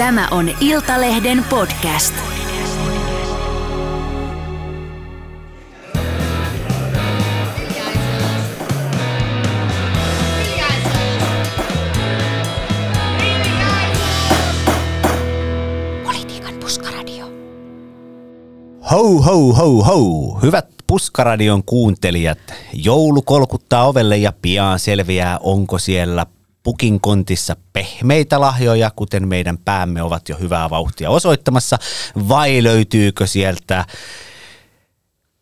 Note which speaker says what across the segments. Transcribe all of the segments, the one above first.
Speaker 1: Tämä on Iltalehden podcast.
Speaker 2: Politiikan puskaradio.
Speaker 3: Ho, ho, ho, ho. Hyvät Puskaradion kuuntelijat, joulu kolkuttaa ovelle ja pian selviää, onko siellä pukin kontissa pehmeitä lahjoja, kuten meidän päämme ovat jo hyvää vauhtia osoittamassa, vai löytyykö sieltä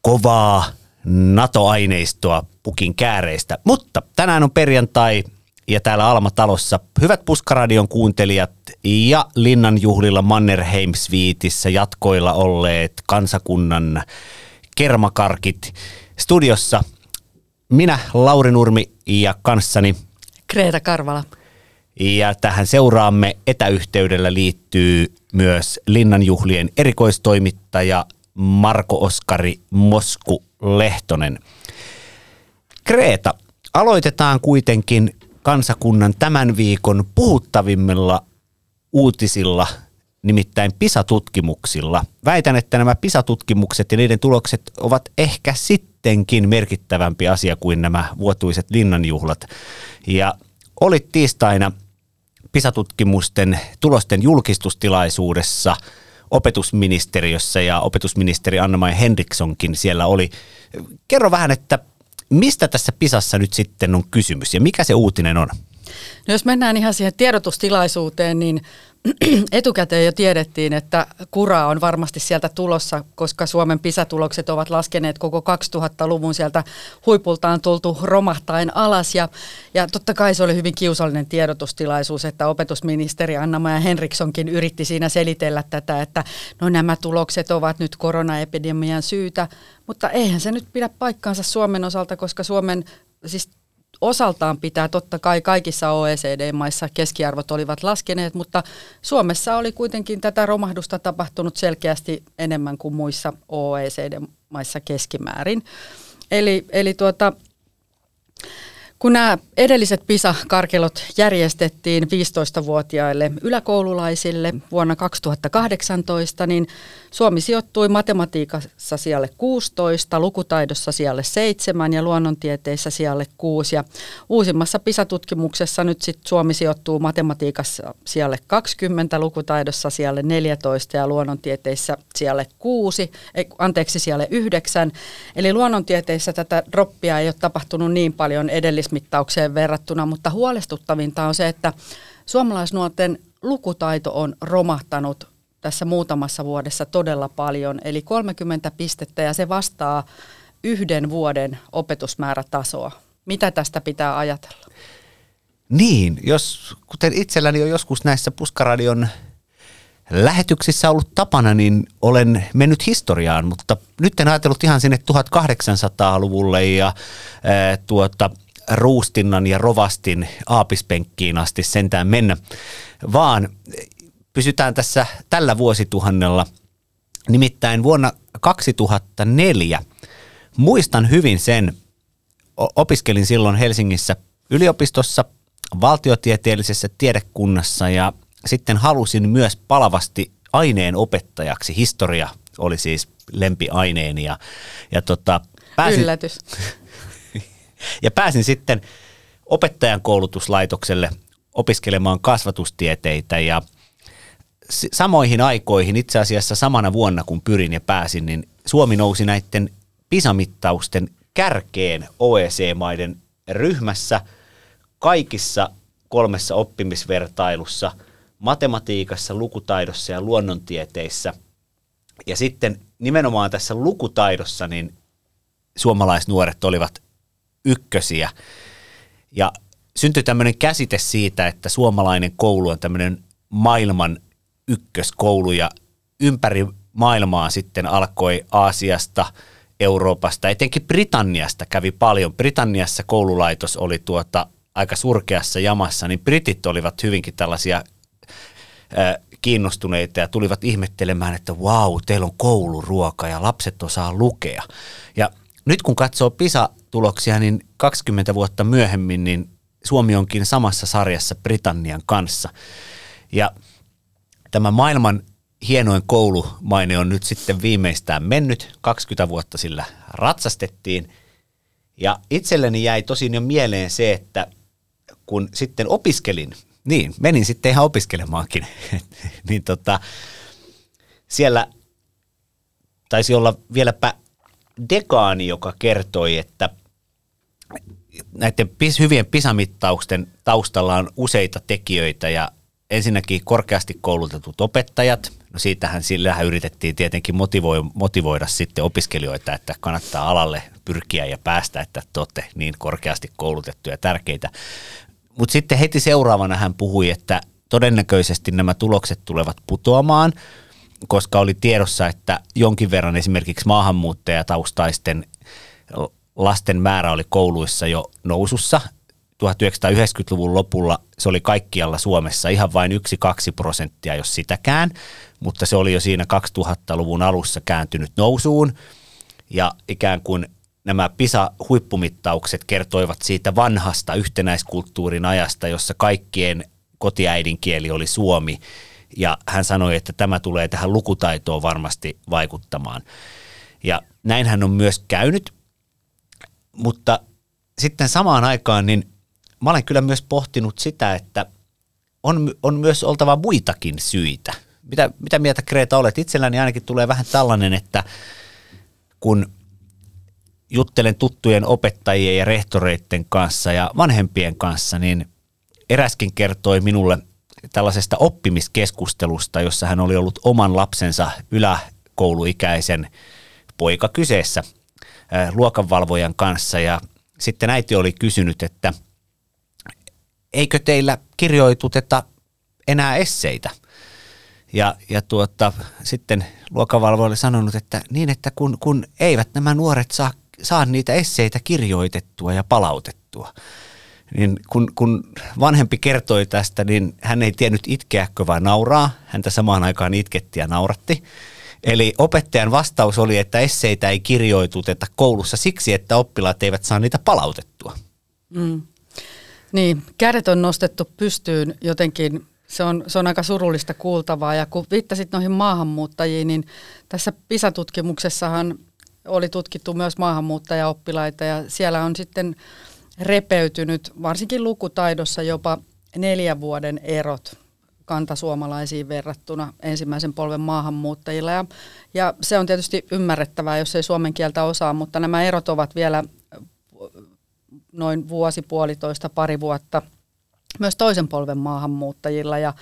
Speaker 3: kovaa NATO-aineistoa pukin kääreistä. Mutta tänään on perjantai ja täällä Alma-talossa hyvät Puskaradion kuuntelijat ja Linnanjuhlilla Mannerheim-sviitissä jatkoilla olleet kansakunnan kermakarkit studiossa. Minä, Lauri Nurmi ja kanssani
Speaker 2: Kreta Karvala.
Speaker 3: ja tähän seuraamme etäyhteydellä liittyy myös Linnanjuhlien erikoistoimittaja Marko Oskari Mosku Lehtonen. Kreta, aloitetaan kuitenkin kansakunnan tämän viikon puhuttavimmilla uutisilla, nimittäin PISA-tutkimuksilla. Väitän, että nämä PISA-tutkimukset ja niiden tulokset ovat ehkä sittenkin merkittävämpi asia kuin nämä vuotuiset linnanjuhlat. Ja olit tiistaina PISA-tutkimusten tulosten julkistustilaisuudessa opetusministeriössä ja opetusministeri Anna-Maja Henrikssonkin siellä oli. Kerro vähän, että mistä tässä PISassa nyt sitten on kysymys ja mikä se uutinen on?
Speaker 2: No jos mennään ihan siihen tiedotustilaisuuteen, niin etukäteen jo tiedettiin, että kura on varmasti sieltä tulossa, koska Suomen PISA-tulokset ovat laskeneet koko 2000-luvun sieltä huipultaan tultu romahtaen alas. Ja, ja totta kai se oli hyvin kiusallinen tiedotustilaisuus, että opetusministeri Anna-Maja Henrikssonkin yritti siinä selitellä tätä, että no nämä tulokset ovat nyt koronaepidemian syytä, mutta eihän se nyt pidä paikkaansa Suomen osalta, koska Suomen siis osaltaan pitää totta kai kaikissa OECD-maissa keskiarvot olivat laskeneet, mutta Suomessa oli kuitenkin tätä romahdusta tapahtunut selkeästi enemmän kuin muissa OECD-maissa keskimäärin. Eli, eli tuota, kun nämä edelliset PISA-karkelot järjestettiin 15-vuotiaille yläkoululaisille vuonna 2018, niin Suomi sijoittui matematiikassa sijalle 16, lukutaidossa sijalle 7 ja luonnontieteissä sijalle 6. Ja uusimmassa PISA-tutkimuksessa nyt sit Suomi sijoittuu matematiikassa sijalle 20, lukutaidossa sijalle 14 ja luonnontieteissä sijalle 6, ei, anteeksi sijalle 9. Eli luonnontieteissä tätä droppia ei ole tapahtunut niin paljon edellismittaukseen verrattuna, mutta huolestuttavinta on se, että suomalaisnuorten lukutaito on romahtanut tässä muutamassa vuodessa todella paljon, eli 30 pistettä ja se vastaa yhden vuoden opetusmäärätasoa. Mitä tästä pitää ajatella?
Speaker 3: Niin, jos kuten itselläni on joskus näissä Puskaradion lähetyksissä ollut tapana, niin olen mennyt historiaan, mutta nyt en ajatellut ihan sinne 1800-luvulle ja ää, tuota, Ruustinnan ja Rovastin aapispenkkiin asti sentään mennä, vaan pysytään tässä tällä vuosituhannella. Nimittäin vuonna 2004 muistan hyvin sen, opiskelin silloin Helsingissä yliopistossa valtiotieteellisessä tiedekunnassa ja sitten halusin myös palavasti aineen opettajaksi. Historia oli siis lempiaineeni ja, ja tota, pääsin,
Speaker 2: Yllätys.
Speaker 3: Ja pääsin sitten opettajan koulutuslaitokselle opiskelemaan kasvatustieteitä ja samoihin aikoihin, itse asiassa samana vuonna kun pyrin ja pääsin, niin Suomi nousi näiden PISA-mittausten kärkeen OECD-maiden ryhmässä kaikissa kolmessa oppimisvertailussa, matematiikassa, lukutaidossa ja luonnontieteissä. Ja sitten nimenomaan tässä lukutaidossa niin suomalaisnuoret olivat ykkösiä. Ja syntyi tämmöinen käsite siitä, että suomalainen koulu on tämmöinen maailman ykköskoulu ja ympäri maailmaa sitten alkoi Aasiasta, Euroopasta, etenkin Britanniasta kävi paljon. Britanniassa koululaitos oli tuota aika surkeassa jamassa, niin britit olivat hyvinkin tällaisia ö, kiinnostuneita ja tulivat ihmettelemään, että wow, teillä on kouluruoka ja lapset osaa lukea. Ja nyt kun katsoo PISA-tuloksia, niin 20 vuotta myöhemmin, niin Suomi onkin samassa sarjassa Britannian kanssa. Ja tämä maailman hienoin koulumaine on nyt sitten viimeistään mennyt. 20 vuotta sillä ratsastettiin. Ja itselleni jäi tosin jo mieleen se, että kun sitten opiskelin, niin menin sitten ihan opiskelemaankin, niin tota, siellä taisi olla vieläpä dekaani, joka kertoi, että näiden hyvien pisamittausten taustalla on useita tekijöitä ja ensinnäkin korkeasti koulutetut opettajat. No siitähän sillähän yritettiin tietenkin motivoida, motivoida sitten opiskelijoita, että kannattaa alalle pyrkiä ja päästä, että te niin korkeasti koulutettuja ja tärkeitä. Mutta sitten heti seuraavana hän puhui, että todennäköisesti nämä tulokset tulevat putoamaan, koska oli tiedossa, että jonkin verran esimerkiksi maahanmuuttajataustaisten lasten määrä oli kouluissa jo nousussa. 1990-luvun lopulla se oli kaikkialla Suomessa ihan vain 1-2 prosenttia, jos sitäkään, mutta se oli jo siinä 2000-luvun alussa kääntynyt nousuun. Ja ikään kuin nämä PISA-huippumittaukset kertoivat siitä vanhasta yhtenäiskulttuurin ajasta, jossa kaikkien kotiäidinkieli oli suomi. Ja hän sanoi, että tämä tulee tähän lukutaitoon varmasti vaikuttamaan. Ja näinhän on myös käynyt, mutta sitten samaan aikaan niin mä olen kyllä myös pohtinut sitä, että on, on myös oltava muitakin syitä. Mitä, mitä mieltä Kreta olet? Itselläni ainakin tulee vähän tällainen, että kun juttelen tuttujen opettajien ja rehtoreiden kanssa ja vanhempien kanssa, niin eräskin kertoi minulle tällaisesta oppimiskeskustelusta, jossa hän oli ollut oman lapsensa yläkouluikäisen poika kyseessä luokanvalvojan kanssa ja sitten äiti oli kysynyt, että eikö teillä kirjoituteta enää esseitä? Ja, ja tuota, sitten luokanvalvoja oli sanonut, että niin, että kun, kun eivät nämä nuoret saa saa niitä esseitä kirjoitettua ja palautettua. Niin kun, kun vanhempi kertoi tästä, niin hän ei tiennyt itkeäkö vai nauraa. Häntä samaan aikaan itketti ja nauratti. Eli opettajan vastaus oli, että esseitä ei kirjoituteta koulussa siksi, että oppilaat eivät saa niitä palautettua. Mm.
Speaker 2: Niin, kädet on nostettu pystyyn jotenkin, se on, se on aika surullista kuultavaa. Ja kun viittasit noihin maahanmuuttajiin, niin tässä PISA-tutkimuksessahan oli tutkittu myös maahanmuuttajaoppilaita ja siellä on sitten repeytynyt varsinkin lukutaidossa jopa neljän vuoden erot kantasuomalaisiin verrattuna ensimmäisen polven maahanmuuttajilla. Ja, ja se on tietysti ymmärrettävää, jos ei suomen kieltä osaa, mutta nämä erot ovat vielä noin vuosi, puolitoista, pari vuotta myös toisen polven maahanmuuttajilla. Ja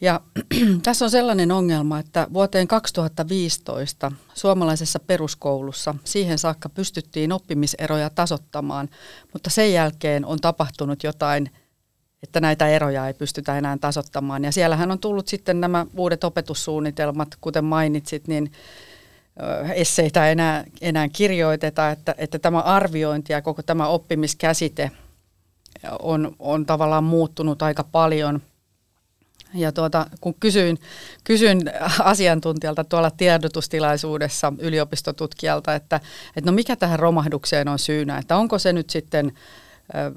Speaker 2: ja tässä on sellainen ongelma, että vuoteen 2015 suomalaisessa peruskoulussa siihen saakka pystyttiin oppimiseroja tasottamaan, mutta sen jälkeen on tapahtunut jotain, että näitä eroja ei pystytä enää tasottamaan. Ja siellähän on tullut sitten nämä uudet opetussuunnitelmat, kuten mainitsit, niin esseitä enää, enää kirjoiteta, että, että tämä arviointi ja koko tämä oppimiskäsite on, on tavallaan muuttunut aika paljon – ja tuota, kun kysyin, kysyin asiantuntijalta tuolla tiedotustilaisuudessa yliopistotutkijalta, että, että no mikä tähän romahdukseen on syynä, että onko se nyt sitten,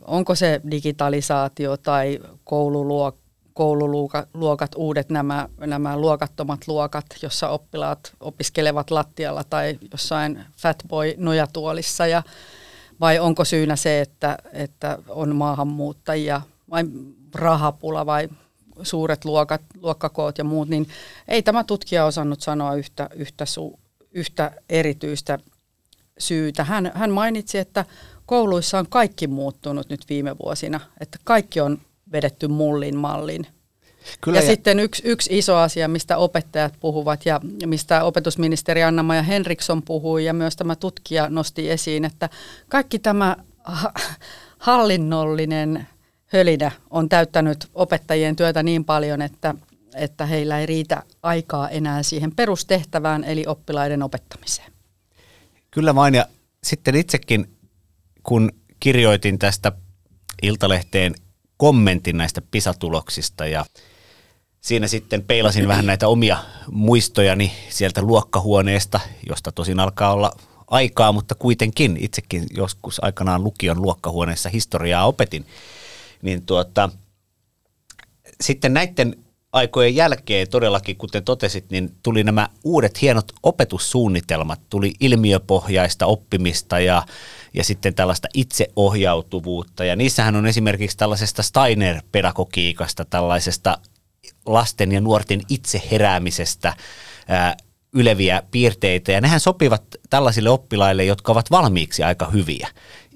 Speaker 2: onko se digitalisaatio tai koululuok, koululuokat, uudet nämä, nämä luokattomat luokat, jossa oppilaat opiskelevat lattialla tai jossain fatboy nojatuolissa? Ja vai onko syynä se, että, että on maahanmuuttajia vai rahapula vai suuret luokat, luokkakoot ja muut, niin ei tämä tutkija osannut sanoa yhtä, yhtä, su, yhtä erityistä syytä. Hän, hän mainitsi, että kouluissa on kaikki muuttunut nyt viime vuosina, että kaikki on vedetty mullin mallin. Kyllä ja, ja sitten yksi, yksi iso asia, mistä opettajat puhuvat ja mistä opetusministeri Anna-Maja Henriksson puhui ja myös tämä tutkija nosti esiin, että kaikki tämä hallinnollinen hölinä on täyttänyt opettajien työtä niin paljon, että, että heillä ei riitä aikaa enää siihen perustehtävään, eli oppilaiden opettamiseen.
Speaker 3: Kyllä vain, ja sitten itsekin, kun kirjoitin tästä Iltalehteen kommentin näistä PISA-tuloksista ja siinä sitten peilasin vähän näitä omia muistojani sieltä luokkahuoneesta, josta tosin alkaa olla aikaa, mutta kuitenkin itsekin joskus aikanaan lukion luokkahuoneessa historiaa opetin niin tuota, sitten näiden aikojen jälkeen todellakin, kuten totesit, niin tuli nämä uudet hienot opetussuunnitelmat, tuli ilmiöpohjaista oppimista ja, ja sitten tällaista itseohjautuvuutta. Ja niissähän on esimerkiksi tällaisesta Steiner-pedagogiikasta, tällaisesta lasten ja nuorten itseheräämisestä ää, yleviä piirteitä. Ja nehän sopivat tällaisille oppilaille, jotka ovat valmiiksi aika hyviä.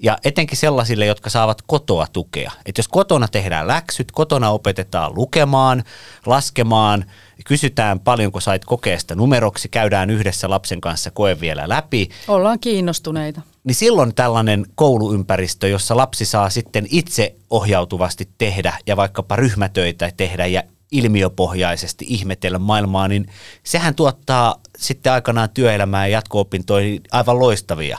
Speaker 3: Ja etenkin sellaisille, jotka saavat kotoa tukea. Että jos kotona tehdään läksyt, kotona opetetaan lukemaan, laskemaan, kysytään paljonko sait kokeesta numeroksi, käydään yhdessä lapsen kanssa koe vielä läpi.
Speaker 2: Ollaan kiinnostuneita.
Speaker 3: Niin silloin tällainen kouluympäristö, jossa lapsi saa sitten itse ohjautuvasti tehdä ja vaikkapa ryhmätöitä tehdä ja ilmiöpohjaisesti ihmetellä maailmaa, niin sehän tuottaa sitten aikanaan työelämään ja jatko-opintoihin aivan loistavia.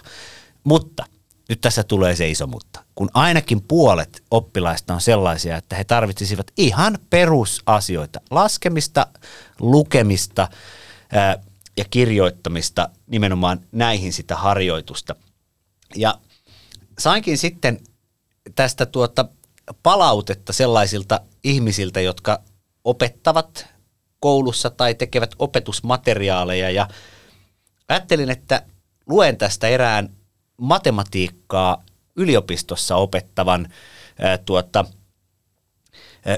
Speaker 3: Mutta – nyt tässä tulee se iso mutta. Kun ainakin puolet oppilaista on sellaisia, että he tarvitsisivat ihan perusasioita, laskemista, lukemista ää, ja kirjoittamista nimenomaan näihin sitä harjoitusta. Ja sainkin sitten tästä tuota palautetta sellaisilta ihmisiltä, jotka opettavat koulussa tai tekevät opetusmateriaaleja ja ajattelin, että luen tästä erään matematiikkaa yliopistossa opettavan ää, tuota, ää,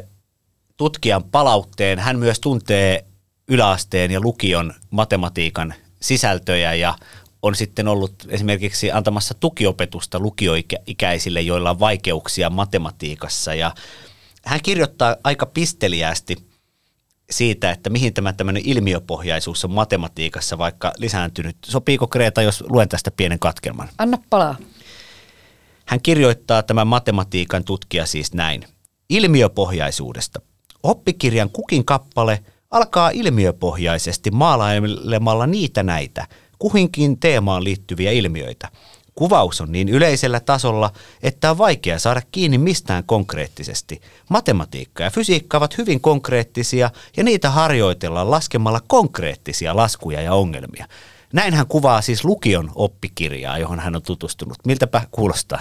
Speaker 3: tutkijan palautteen. Hän myös tuntee yläasteen ja lukion matematiikan sisältöjä ja on sitten ollut esimerkiksi antamassa tukiopetusta lukioikäisille, joilla on vaikeuksia matematiikassa. Ja hän kirjoittaa aika pisteliästi siitä, että mihin tämä tämmöinen ilmiöpohjaisuus on matematiikassa vaikka lisääntynyt. Sopiiko Kreta, jos luen tästä pienen katkelman?
Speaker 2: Anna palaa.
Speaker 3: Hän kirjoittaa tämän matematiikan tutkija siis näin. Ilmiöpohjaisuudesta. Oppikirjan kukin kappale alkaa ilmiöpohjaisesti maalailemalla niitä näitä, kuhinkin teemaan liittyviä ilmiöitä – Kuvaus on niin yleisellä tasolla, että on vaikea saada kiinni mistään konkreettisesti. Matematiikka ja fysiikka ovat hyvin konkreettisia ja niitä harjoitellaan laskemalla konkreettisia laskuja ja ongelmia. Näin hän kuvaa siis lukion oppikirjaa, johon hän on tutustunut. Miltäpä kuulostaa?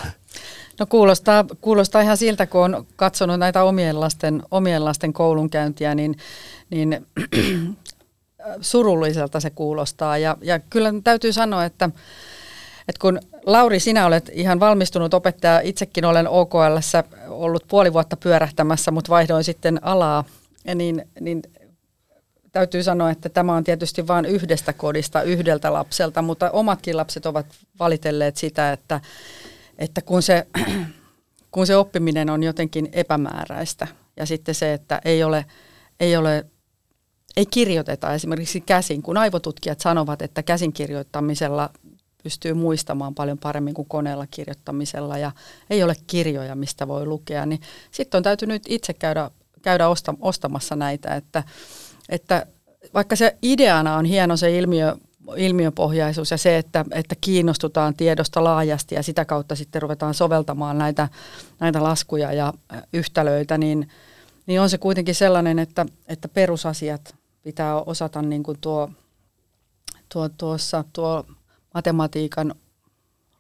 Speaker 2: No kuulostaa, kuulostaa ihan siltä, kun on katsonut näitä omien lasten, omien lasten koulunkäyntiä, niin, niin surulliselta se kuulostaa. Ja, ja kyllä täytyy sanoa, että et kun Lauri, sinä olet ihan valmistunut opettaja, itsekin olen OKL ollut puoli vuotta pyörähtämässä, mutta vaihdoin sitten alaa, niin, niin täytyy sanoa, että tämä on tietysti vain yhdestä kodista, yhdeltä lapselta, mutta omatkin lapset ovat valitelleet sitä, että, että kun, se, kun se oppiminen on jotenkin epämääräistä ja sitten se, että ei ole, ei ole ei kirjoiteta esimerkiksi käsin, kun aivotutkijat sanovat, että käsin kirjoittamisella pystyy muistamaan paljon paremmin kuin koneella kirjoittamisella ja ei ole kirjoja, mistä voi lukea, niin sitten on täytynyt itse käydä, käydä osta, ostamassa näitä, että, että vaikka se ideana on hieno se ilmiö, ilmiöpohjaisuus ja se, että, että kiinnostutaan tiedosta laajasti ja sitä kautta sitten ruvetaan soveltamaan näitä, näitä laskuja ja yhtälöitä, niin, niin on se kuitenkin sellainen, että, että perusasiat pitää osata niin kuin tuo, tuo, tuossa, tuo matematiikan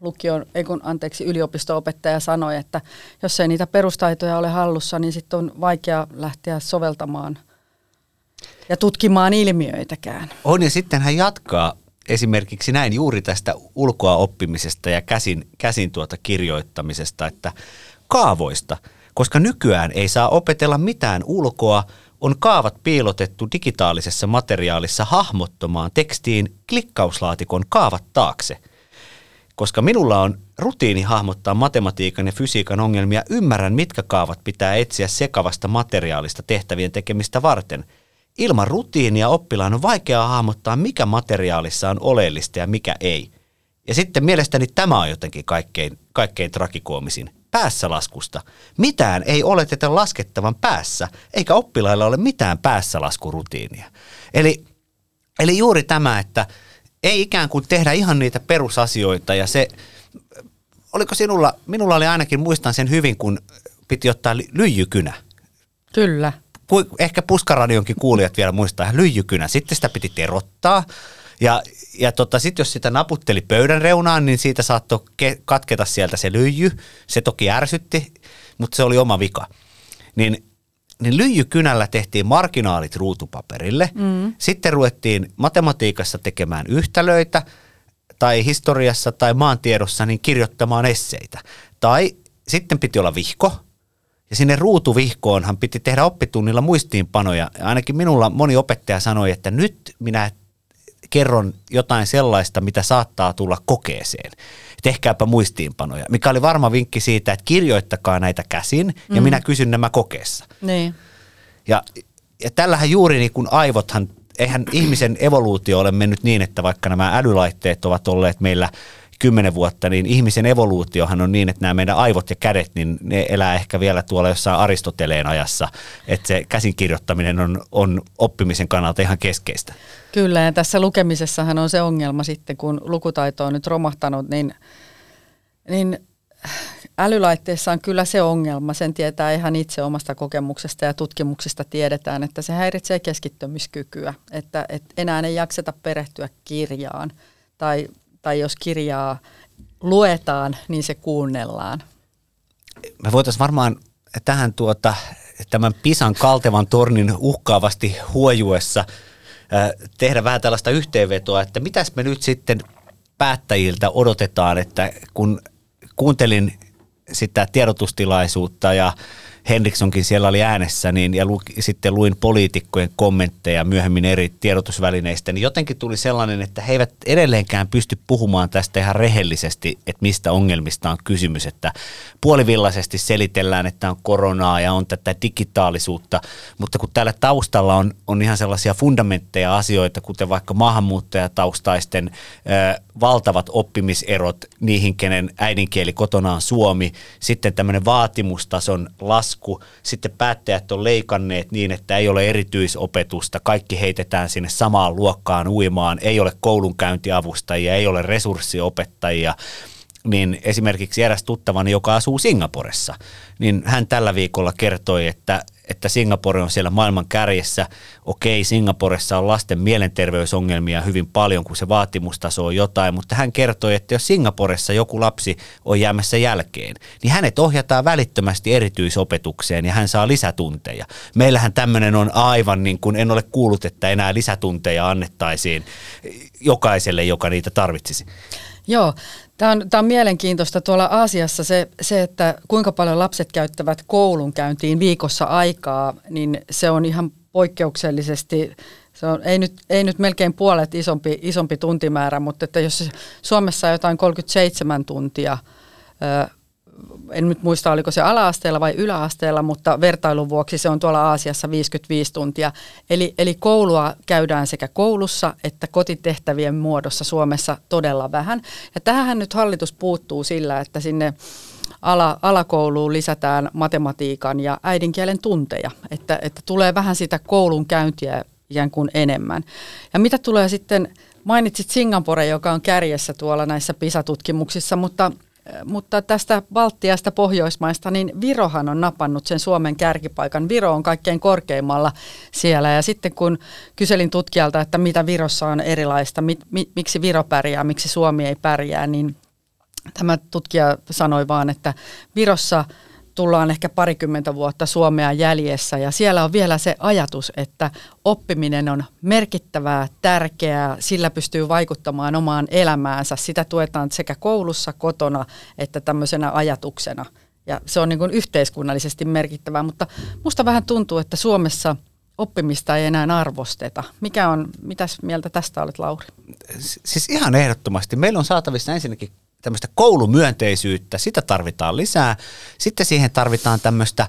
Speaker 2: lukion, ei kun anteeksi, yliopisto-opettaja sanoi, että jos ei niitä perustaitoja ole hallussa, niin sitten on vaikea lähteä soveltamaan ja tutkimaan ilmiöitäkään.
Speaker 3: On ja sitten hän jatkaa esimerkiksi näin juuri tästä ulkoa oppimisesta ja käsin, käsin tuota kirjoittamisesta, että kaavoista, koska nykyään ei saa opetella mitään ulkoa, on kaavat piilotettu digitaalisessa materiaalissa hahmottomaan tekstiin klikkauslaatikon kaavat taakse. Koska minulla on rutiini hahmottaa matematiikan ja fysiikan ongelmia, ymmärrän, mitkä kaavat pitää etsiä sekavasta materiaalista tehtävien tekemistä varten. Ilman rutiinia oppilaan on vaikeaa hahmottaa, mikä materiaalissa on oleellista ja mikä ei. Ja sitten mielestäni tämä on jotenkin kaikkein, kaikkein trakikoomisin päässä laskusta. Mitään ei oleteta laskettavan päässä, eikä oppilailla ole mitään päässä laskurutiinia. Eli, eli juuri tämä, että ei ikään kuin tehdä ihan niitä perusasioita ja se, oliko sinulla, minulla oli ainakin, muistan sen hyvin, kun piti ottaa lyijykynä.
Speaker 2: Kyllä.
Speaker 3: Ehkä Puskaradionkin kuulijat vielä muistaa lyijykynä. Sitten sitä piti terottaa ja, ja tota, sitten jos sitä naputteli pöydän reunaan, niin siitä saattoi ke- katketa sieltä se lyijy. Se toki ärsytti, mutta se oli oma vika. Niin niin lyijykynällä tehtiin marginaalit ruutupaperille. Mm. Sitten ruvettiin matematiikassa tekemään yhtälöitä tai historiassa tai maantiedossa niin kirjoittamaan esseitä. Tai sitten piti olla vihko, ja sinne ruutuvihkoonhan piti tehdä oppitunnilla muistiinpanoja. Ja ainakin minulla moni opettaja sanoi, että nyt minä kerron jotain sellaista, mitä saattaa tulla kokeeseen. Tehkääpä muistiinpanoja, mikä oli varma vinkki siitä, että kirjoittakaa näitä käsin ja mm. minä kysyn nämä kokeessa.
Speaker 2: Niin.
Speaker 3: Ja, ja tällähän juuri niin kuin aivothan, eihän ihmisen evoluutio ole mennyt niin, että vaikka nämä älylaitteet ovat olleet meillä kymmenen vuotta, niin ihmisen evoluutiohan on niin, että nämä meidän aivot ja kädet, niin ne elää ehkä vielä tuolla jossain Aristoteleen ajassa, että se käsinkirjoittaminen on, on oppimisen kannalta ihan keskeistä.
Speaker 2: Kyllä, ja tässä lukemisessahan on se ongelma sitten, kun lukutaito on nyt romahtanut, niin, niin älylaitteessa on kyllä se ongelma. Sen tietää ihan itse omasta kokemuksesta ja tutkimuksista tiedetään, että se häiritsee keskittymiskykyä, että, että enää ei jakseta perehtyä kirjaan tai, tai jos kirjaa luetaan, niin se kuunnellaan.
Speaker 3: Me voitaisiin varmaan tähän tuota, tämän Pisan kaltevan tornin uhkaavasti huojuessa – tehdä vähän tällaista yhteenvetoa, että mitäs me nyt sitten päättäjiltä odotetaan, että kun kuuntelin sitä tiedotustilaisuutta ja Henrikssonkin siellä oli äänessä, niin, ja lu, sitten luin poliitikkojen kommentteja myöhemmin eri tiedotusvälineistä, niin jotenkin tuli sellainen, että he eivät edelleenkään pysty puhumaan tästä ihan rehellisesti, että mistä ongelmista on kysymys, että puolivillaisesti selitellään, että on koronaa ja on tätä digitaalisuutta, mutta kun täällä taustalla on, on ihan sellaisia fundamentteja asioita, kuten vaikka maahanmuuttajataustaisten ö, valtavat oppimiserot niihin, kenen äidinkieli kotona on suomi, sitten tämmöinen vaatimustason lasku, sitten päättäjät on leikanneet niin, että ei ole erityisopetusta, kaikki heitetään sinne samaan luokkaan uimaan, ei ole koulunkäyntiavustajia, ei ole resurssiopettajia, niin esimerkiksi eräs tuttavani, joka asuu Singaporessa, niin hän tällä viikolla kertoi, että, että Singapore on siellä maailman kärjessä. Okei, Singaporessa on lasten mielenterveysongelmia hyvin paljon, kun se vaatimustaso on jotain, mutta hän kertoi, että jos Singaporessa joku lapsi on jäämässä jälkeen, niin hänet ohjataan välittömästi erityisopetukseen ja hän saa lisätunteja. Meillähän tämmöinen on aivan niin kuin en ole kuullut, että enää lisätunteja annettaisiin jokaiselle, joka niitä tarvitsisi.
Speaker 2: Joo, Tämä on, tämä on mielenkiintoista tuolla Aasiassa se, se, että kuinka paljon lapset käyttävät koulunkäyntiin viikossa aikaa, niin se on ihan poikkeuksellisesti, se on, ei, nyt, ei nyt melkein puolet isompi, isompi tuntimäärä, mutta että jos Suomessa on jotain 37 tuntia en nyt muista oliko se ala-asteella vai yläasteella, mutta vertailun vuoksi se on tuolla Aasiassa 55 tuntia. Eli, eli koulua käydään sekä koulussa että kotitehtävien muodossa Suomessa todella vähän. Ja tähän nyt hallitus puuttuu sillä, että sinne ala, alakouluun lisätään matematiikan ja äidinkielen tunteja, että, että tulee vähän sitä koulun käyntiä ikään kuin enemmän. Ja mitä tulee sitten, mainitsit Singapore, joka on kärjessä tuolla näissä PISA-tutkimuksissa, mutta – mutta tästä Baltiasta Pohjoismaista, niin Virohan on napannut sen Suomen kärkipaikan. Viro on kaikkein korkeimmalla siellä ja sitten kun kyselin tutkijalta, että mitä Virossa on erilaista, mi, mi, miksi Viro pärjää, miksi Suomi ei pärjää, niin tämä tutkija sanoi vaan, että Virossa – tullaan ehkä parikymmentä vuotta Suomea jäljessä ja siellä on vielä se ajatus, että oppiminen on merkittävää, tärkeää, sillä pystyy vaikuttamaan omaan elämäänsä. Sitä tuetaan sekä koulussa, kotona että tämmöisenä ajatuksena. Ja se on niin kuin yhteiskunnallisesti merkittävää, mutta musta vähän tuntuu, että Suomessa oppimista ei enää arvosteta. Mikä on, mitäs mieltä tästä olet, Lauri?
Speaker 3: Siis ihan ehdottomasti. Meillä on saatavissa ensinnäkin tämmöistä koulumyönteisyyttä, sitä tarvitaan lisää. Sitten siihen tarvitaan tämmöistä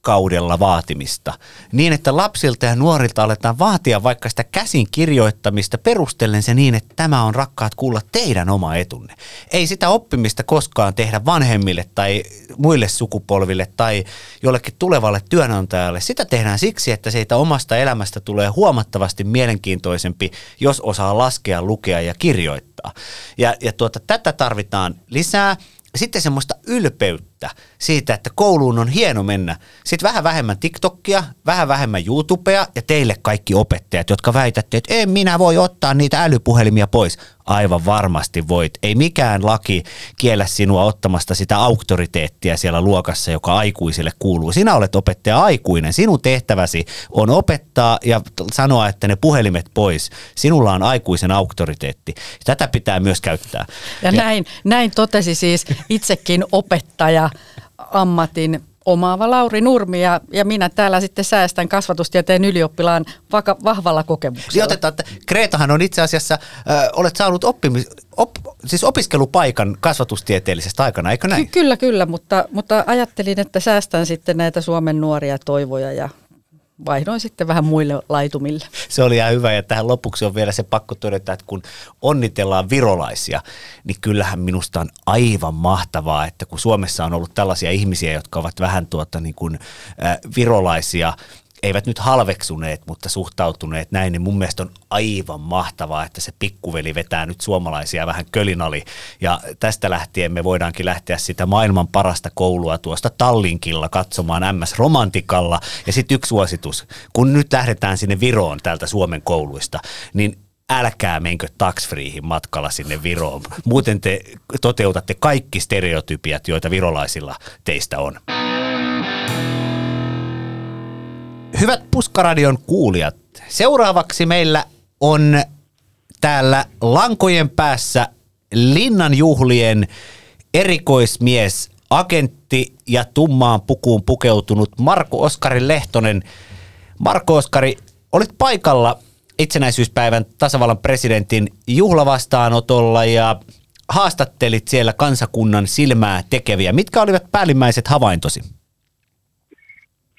Speaker 3: rakkaudella vaatimista, niin että lapsilta ja nuorilta aletaan vaatia vaikka sitä käsin kirjoittamista perustellen se niin, että tämä on rakkaat kuulla teidän oma etunne. Ei sitä oppimista koskaan tehdä vanhemmille tai muille sukupolville tai jollekin tulevalle työnantajalle. Sitä tehdään siksi, että siitä omasta elämästä tulee huomattavasti mielenkiintoisempi, jos osaa laskea, lukea ja kirjoittaa. Ja, ja tuota, tätä tarvitaan lisää. Sitten semmoista ylpeyttä täyttä siitä, että kouluun on hieno mennä. Sitten vähän vähemmän TikTokia, vähän vähemmän YouTubea ja teille kaikki opettajat, jotka väitätte, että en minä voi ottaa niitä älypuhelimia pois. Aivan varmasti voit. Ei mikään laki kiellä sinua ottamasta sitä auktoriteettia siellä luokassa, joka aikuisille kuuluu. Sinä olet opettaja aikuinen. Sinun tehtäväsi on opettaa ja sanoa, että ne puhelimet pois. Sinulla on aikuisen auktoriteetti. Tätä pitää myös käyttää.
Speaker 2: Ja, ja näin, näin totesi siis itsekin opettaja ammatin omaava Lauri Nurmi ja, ja minä täällä sitten säästän kasvatustieteen ylioppilaan vaka, vahvalla kokemuksella.
Speaker 3: Niin otetaan, että Kreetahan on itse asiassa, äh, olet saanut oppimis, op, siis opiskelupaikan kasvatustieteellisestä aikana, eikö näin?
Speaker 2: Ky- kyllä, kyllä, mutta, mutta ajattelin, että säästän sitten näitä Suomen nuoria toivoja ja vaihdoin sitten vähän muille laitumille.
Speaker 3: Se oli ihan hyvä ja tähän lopuksi on vielä se pakko todeta, että kun onnitellaan virolaisia, niin kyllähän minusta on aivan mahtavaa, että kun Suomessa on ollut tällaisia ihmisiä, jotka ovat vähän tuota niin kuin, äh, virolaisia eivät nyt halveksuneet, mutta suhtautuneet näin, niin mun mielestä on aivan mahtavaa, että se pikkuveli vetää nyt suomalaisia vähän kölinali. Ja tästä lähtien me voidaankin lähteä sitä maailman parasta koulua tuosta Tallinkilla katsomaan MS Romantikalla. Ja sitten yksi suositus, kun nyt lähdetään sinne Viroon täältä Suomen kouluista, niin älkää menkö taksfriihin matkalla sinne Viroon. Muuten te toteutatte kaikki stereotypiat, joita virolaisilla teistä on. Hyvät Puskaradion kuulijat, seuraavaksi meillä on täällä lankojen päässä Linnan juhlien erikoismies, agentti ja tummaan pukuun pukeutunut Marko Oskari Lehtonen. Marko Oskari, olit paikalla itsenäisyyspäivän tasavallan presidentin juhlavastaanotolla ja haastattelit siellä kansakunnan silmää tekeviä. Mitkä olivat päällimmäiset havaintosi?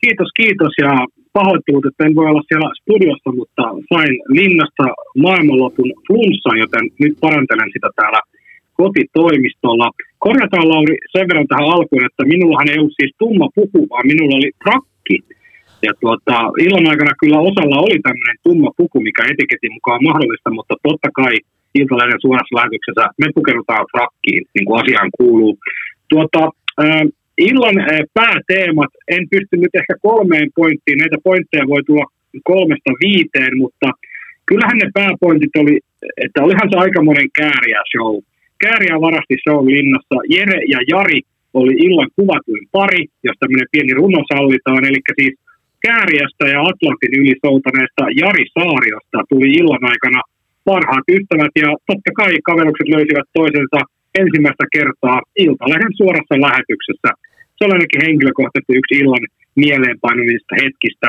Speaker 4: Kiitos, kiitos ja pahoittelut, että en voi olla siellä studiossa, mutta sain linnasta maailmanlopun flunssan, joten nyt parantelen sitä täällä kotitoimistolla. Korjataan Lauri sen verran tähän alkuun, että minullahan ei ollut siis tumma puku, vaan minulla oli rakki. Ja tuota, illan aikana kyllä osalla oli tämmöinen tumma puku, mikä etiketin mukaan mahdollista, mutta totta kai Iltalehden suorassa lähetyksessä me pukeudutaan frakkiin, niin kuin asiaan kuuluu. Tuota, illan eh, pääteemat, en pysty nyt ehkä kolmeen pointtiin, näitä pointteja voi tulla kolmesta viiteen, mutta kyllähän ne pääpointit oli, että olihan se aika monen kääriä show. Kääriä varasti show linnassa. Jere ja Jari oli illan kuvatuin pari, jos tämmöinen pieni runo sallitaan, eli siis Kääriästä ja Atlantin yli soutaneesta Jari Saariosta tuli illan aikana parhaat ystävät. Ja totta kai kaverukset löysivät toisensa ensimmäistä kertaa Iltalehden suorassa lähetyksessä. Se oli ainakin henkilökohtaisesti yksi illan mieleenpainuvista hetkistä.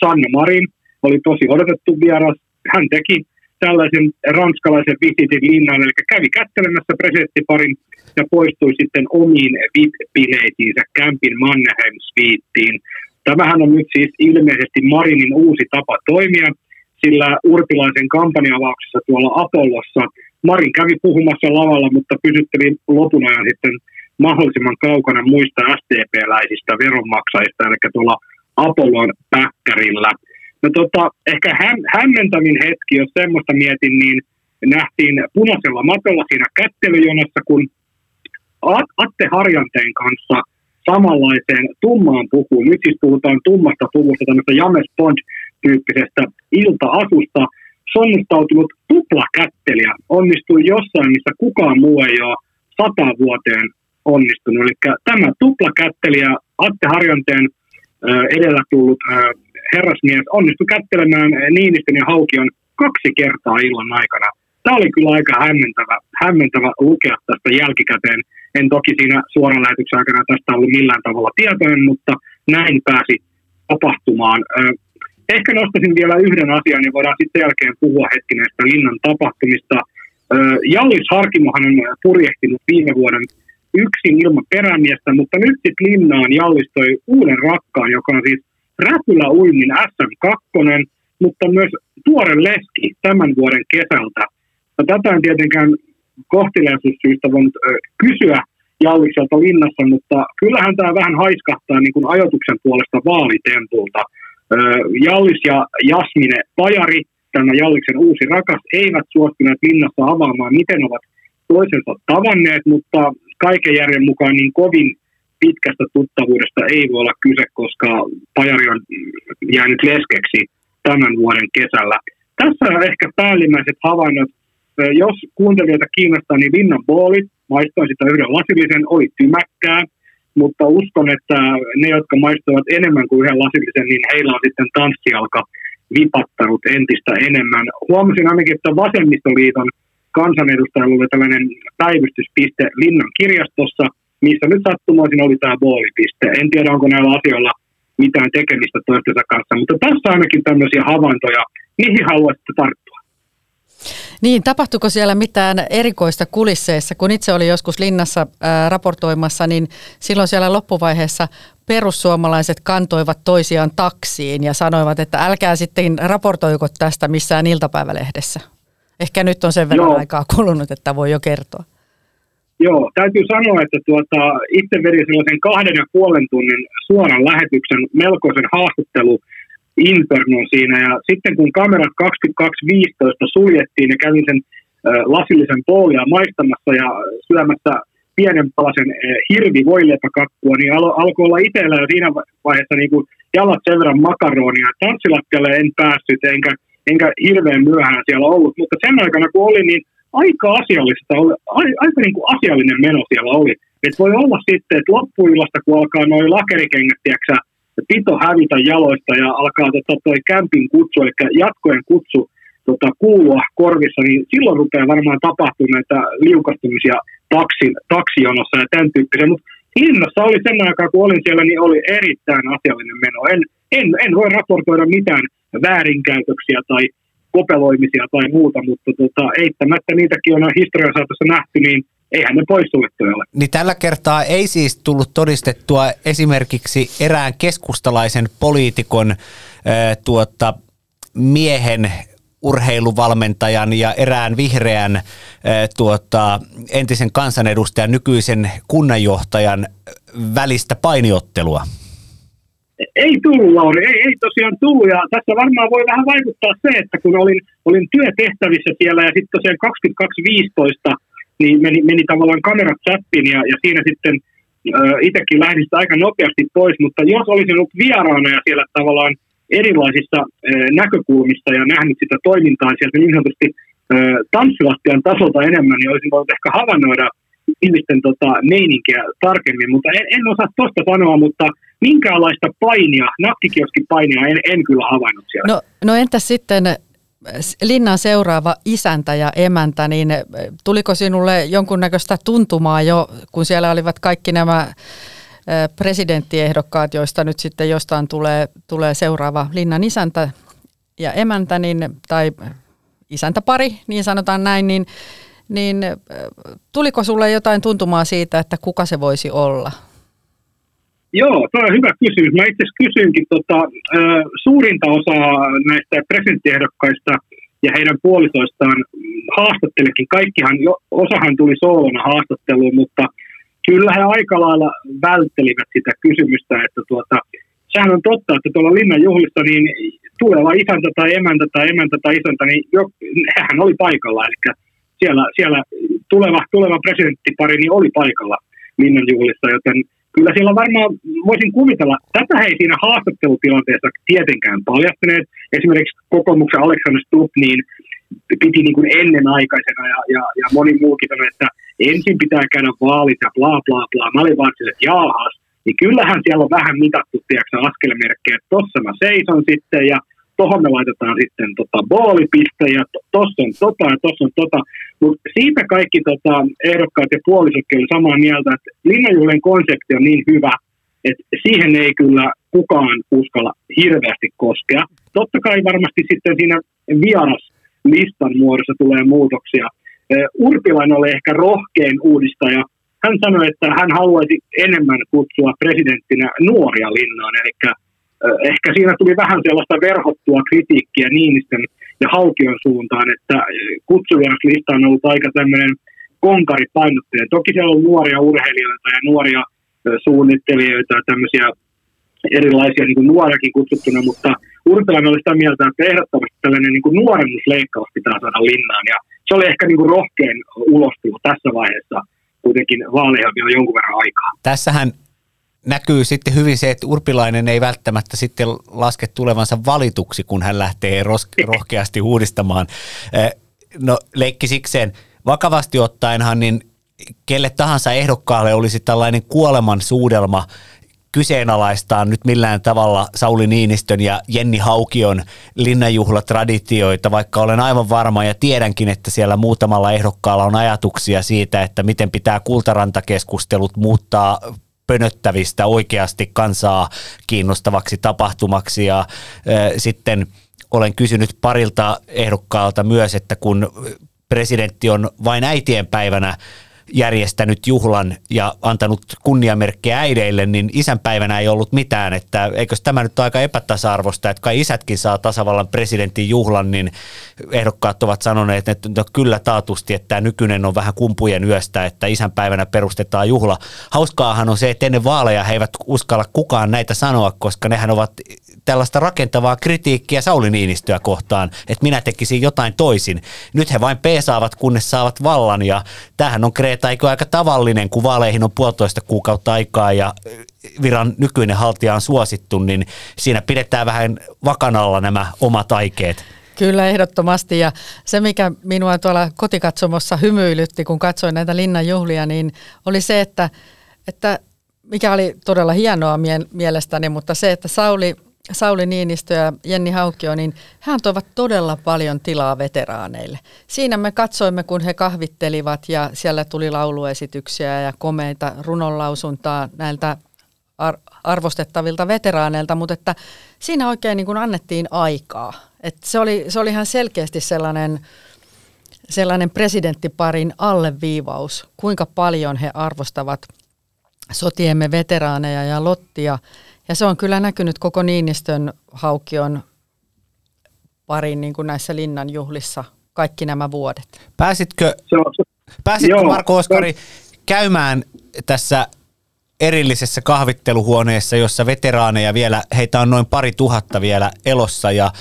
Speaker 4: Sanna Marin oli tosi odotettu vieras. Hän teki tällaisen ranskalaisen visitin linnaan, eli kävi kättelemässä presidenttiparin ja poistui sitten omiin VIP-bileisiinsä Campin Mannheim Suiteen. Tämähän on nyt siis ilmeisesti Marinin uusi tapa toimia, sillä Urpilaisen kampanjavauksessa tuolla Apollossa Marin kävi puhumassa lavalla, mutta pysytteli lopun ajan sitten mahdollisimman kaukana muista STP-läisistä veronmaksajista, eli tuolla Apollon päkkärillä. No tota, ehkä häm- hämmentävin hetki, jos semmoista mietin, niin nähtiin punaisella matolla siinä kättelyjonossa, kun Atte Harjanteen kanssa samanlaiseen tummaan pukuun. Nyt siis puhutaan tummasta puvusta, tämmöistä James Bond-tyyppisestä ilta-asusta. Sonnustautunut tuplakättelijä onnistui jossain, missä kukaan muu ei ole sata vuoteen onnistunut. Eli tämä tuplakättelijä Atte Harjanteen edellä tullut herrasmies onnistui kättelemään Niinistön ja Haukion kaksi kertaa illan aikana. Tämä oli kyllä aika hämmentävä, hämmentävä lukea tästä jälkikäteen. En toki siinä suoran lähetyksen aikana tästä ollut millään tavalla tietoinen, mutta näin pääsi tapahtumaan. Ehkä nostaisin vielä yhden asian, niin voidaan sitten jälkeen puhua hetki näistä linnan tapahtumista. Jallis Harkimohan on purjehtinut viime vuoden yksin ilman perämiestä, mutta nyt sitten linnaan jallistoi uuden rakkaan, joka on siis Räpylä Uimin SM2, mutta myös tuore leski tämän vuoden kesältä. Ja tätä en tietenkään kohteliaisuussyistä voinut kysyä Jallikselta linnassa, mutta kyllähän tämä vähän haiskahtaa niin kuin ajoituksen puolesta vaalitempulta. Jallis ja Jasmine Pajari, tämä Jalliksen uusi rakas, eivät suostuneet linnassa avaamaan, miten ovat toisensa tavanneet, mutta kaiken järjen mukaan niin kovin pitkästä tuttavuudesta ei voi olla kyse, koska Pajari on jäänyt leskeksi tämän vuoden kesällä. Tässä on ehkä päällimmäiset havainnot. Jos kuuntelijoita kiinnostaa, niin Linnan booli, maistoin sitä yhden lasillisen, oli tymäkkää, mutta uskon, että ne, jotka maistavat enemmän kuin yhden lasillisen, niin heillä on sitten tanssialka vipattanut entistä enemmän. Huomasin ainakin, että Vasemmistoliiton kansanedustajalla oli tällainen päivystyspiste Linnan kirjastossa, missä nyt sattumoisin oli tämä boolipiste. En tiedä, onko näillä asioilla mitään tekemistä toistensa kanssa, mutta tässä ainakin tämmöisiä havaintoja, mihin haluaisitte tarttua?
Speaker 2: Niin, tapahtuiko siellä mitään erikoista kulisseissa? Kun itse oli joskus linnassa ää, raportoimassa, niin silloin siellä loppuvaiheessa perussuomalaiset kantoivat toisiaan taksiin ja sanoivat, että älkää sitten raportoiko tästä missään iltapäivälehdessä. Ehkä nyt on sen verran Joo. aikaa kulunut, että voi jo kertoa.
Speaker 4: Joo, täytyy sanoa, että tuota, itse vedin sellaisen kahden ja puolen tunnin suoran lähetyksen melkoisen haastattelu Infernon siinä. Ja sitten kun kamerat 22.15 suljettiin ja kävin sen lasillisen poolia maistamassa ja syömässä pienen palasen hirvi voileipäkakkua, niin alo, alkoi olla itsellä jo siinä vaiheessa niin kuin jalat sen verran makaronia. Tanssilattialle en päässyt, enkä, enkä hirveän myöhään siellä ollut. Mutta sen aikana kun oli, niin aika asiallista, oli, aika niin kuin asiallinen meno siellä oli. Et voi olla sitten, että loppuillasta, kun alkaa noin lakerikengät, tiiäksä, pito hävitä jaloista ja alkaa tota, toi kämpin kutsu, eli jatkojen kutsu tota, kuulua korvissa, niin silloin rupeaa varmaan tapahtumaan näitä liukastumisia taksin, taksijonossa ja tämän tyyppisiä. Mutta linnassa oli sen aikaa, kun olin siellä, niin oli erittäin asiallinen meno. En, en, en voi raportoida mitään väärinkäytöksiä tai kopeloimisia tai muuta, mutta tota, eittämättä niitäkin on historian saatossa nähty, niin eihän ne poissuljettuja ole.
Speaker 3: Niin tällä kertaa ei siis tullut todistettua esimerkiksi erään keskustalaisen poliitikon äh, tuota, miehen urheiluvalmentajan ja erään vihreän äh, tuota, entisen kansanedustajan, nykyisen kunnanjohtajan välistä painiottelua?
Speaker 4: Ei tullut, Lauri, ei, ei tosiaan tullut. Ja tässä varmaan voi vähän vaikuttaa se, että kun olin, olin työtehtävissä siellä ja sitten tosiaan 22.15 niin meni, meni tavallaan kamerat chattiin ja, ja siinä sitten äh, itsekin lähdin aika nopeasti pois, mutta jos olisin ollut vieraana ja siellä tavallaan erilaisissa äh, näkökulmista ja nähnyt sitä toimintaa sieltä niin sanotusti äh, tanssilastian tasolta enemmän, niin olisin voinut ehkä havainnoida ihmisten tota, meininkiä tarkemmin, mutta en, en osaa tuosta sanoa, mutta minkäänlaista painia, nakkikioski painia en, en kyllä havainnut siellä.
Speaker 2: No, no entäs sitten linnan seuraava isäntä ja emäntä, niin tuliko sinulle jonkunnäköistä tuntumaa jo, kun siellä olivat kaikki nämä presidenttiehdokkaat, joista nyt sitten jostain tulee, tulee seuraava linnan isäntä ja emäntä, niin, tai isäntäpari, niin sanotaan näin, niin, niin tuliko sulle jotain tuntumaa siitä, että kuka se voisi olla?
Speaker 4: Joo, tuo on hyvä kysymys. Mä itse kysyinkin tota, suurinta osaa näistä presidenttiehdokkaista ja heidän puolisoistaan haastattelikin. Kaikkihan, osahan tuli soolona haastatteluun, mutta kyllä he aika lailla välttelivät sitä kysymystä, että tuota, sehän on totta, että tuolla linnan juhlissa niin tuleva isäntä tai emäntä tai emäntä tai isäntä, niin jo, hän oli paikalla. Eli siellä, siellä tuleva, tuleva presidenttipari niin oli paikalla linnan juhlissa, joten kyllä siellä varmaan voisin kuvitella, tätä ei siinä haastattelutilanteessa tietenkään paljastaneet. Esimerkiksi kokoomuksen Alexander Stubb niin piti niin kuin ennenaikaisena ja, ja, ja moni muukin sanoi, että ensin pitää käydä vaalit ja bla bla bla. Mä olin vaan sille, että jaahas, niin kyllähän siellä on vähän mitattu, tiedätkö, askelmerkkejä, että tossa mä seison sitten ja tuohon me laitetaan sitten tota boolipiste ja tuossa on tota ja tuossa on tota. Mutta siitä kaikki tota, ehdokkaat ja puolisotkin oli samaa mieltä, että linnajuhlen konsepti on niin hyvä, että siihen ei kyllä kukaan uskalla hirveästi koskea. Totta kai varmasti sitten siinä vieras listan muodossa tulee muutoksia. Urpilainen oli ehkä rohkein uudistaja. Hän sanoi, että hän haluaisi enemmän kutsua presidenttinä nuoria linnaan, eli ehkä siinä tuli vähän sellaista verhottua kritiikkiä Niinistön ja Haukion suuntaan, että kutsuvieraislista on ollut aika tämmöinen konkaripainotteinen. Toki siellä on nuoria urheilijoita ja nuoria suunnittelijoita ja tämmöisiä erilaisia niin nuoriakin kutsuttuna, mutta Urpilainen oli sitä mieltä, että ehdottomasti tällainen niin kuin nuorennusleikkaus pitää saada linnaan. Ja se oli ehkä niin rohkein ulostulo tässä vaiheessa. Kuitenkin vaaleihin on jonkun verran aikaa.
Speaker 3: Tässähän näkyy sitten hyvin se, että Urpilainen ei välttämättä sitten laske tulevansa valituksi, kun hän lähtee rohkeasti uudistamaan. No leikkisikseen, vakavasti ottaenhan niin kelle tahansa ehdokkaalle olisi tällainen kuoleman suudelma kyseenalaistaa nyt millään tavalla Sauli Niinistön ja Jenni Haukion linnanjuhlatraditioita, vaikka olen aivan varma ja tiedänkin, että siellä muutamalla ehdokkaalla on ajatuksia siitä, että miten pitää kultarantakeskustelut muuttaa pönöttävistä oikeasti kansaa kiinnostavaksi tapahtumaksi. Ja sitten olen kysynyt parilta ehdokkaalta myös, että kun presidentti on vain äitien päivänä järjestänyt juhlan ja antanut kunniamerkkejä äideille, niin isänpäivänä ei ollut mitään, että eikö tämä nyt aika epätasa-arvosta, että kai isätkin saa tasavallan presidentin juhlan, niin ehdokkaat ovat sanoneet, että no kyllä taatusti, että tämä nykyinen on vähän kumpujen yöstä, että isänpäivänä perustetaan juhla. Hauskaahan on se, että ennen vaaleja he eivät uskalla kukaan näitä sanoa, koska nehän ovat tällaista rakentavaa kritiikkiä Sauli Niinistöä kohtaan, että minä tekisin jotain toisin. Nyt he vain peesaavat, kunnes saavat vallan ja tämähän on Kreta, eikö aika tavallinen, kun vaaleihin on puolitoista kuukautta aikaa ja viran nykyinen haltija on suosittu, niin siinä pidetään vähän vakanalla nämä omat aikeet.
Speaker 2: Kyllä, ehdottomasti. Ja se, mikä minua tuolla kotikatsomossa hymyilytti, kun katsoin näitä linnanjuhlia, niin oli se, että, että mikä oli todella hienoa mie- mielestäni, mutta se, että Sauli Sauli Niinistö ja Jenni Haukio, niin hän toivat todella paljon tilaa veteraaneille. Siinä me katsoimme, kun he kahvittelivat ja siellä tuli lauluesityksiä ja komeita runonlausuntaa näiltä ar- arvostettavilta veteraaneilta, mutta että siinä oikein niin kuin annettiin aikaa. Et se, oli, se oli ihan selkeästi sellainen, sellainen presidenttiparin alleviivaus, kuinka paljon he arvostavat sotiemme veteraaneja ja Lottia – ja se on kyllä näkynyt koko Niinistön haukion parin niin kuin näissä linnan juhlissa kaikki nämä vuodet.
Speaker 3: Pääsitkö, pääsitkö Marko Oskari käymään tässä erillisessä kahvitteluhuoneessa, jossa veteraaneja vielä, heitä on noin pari tuhatta vielä elossa ja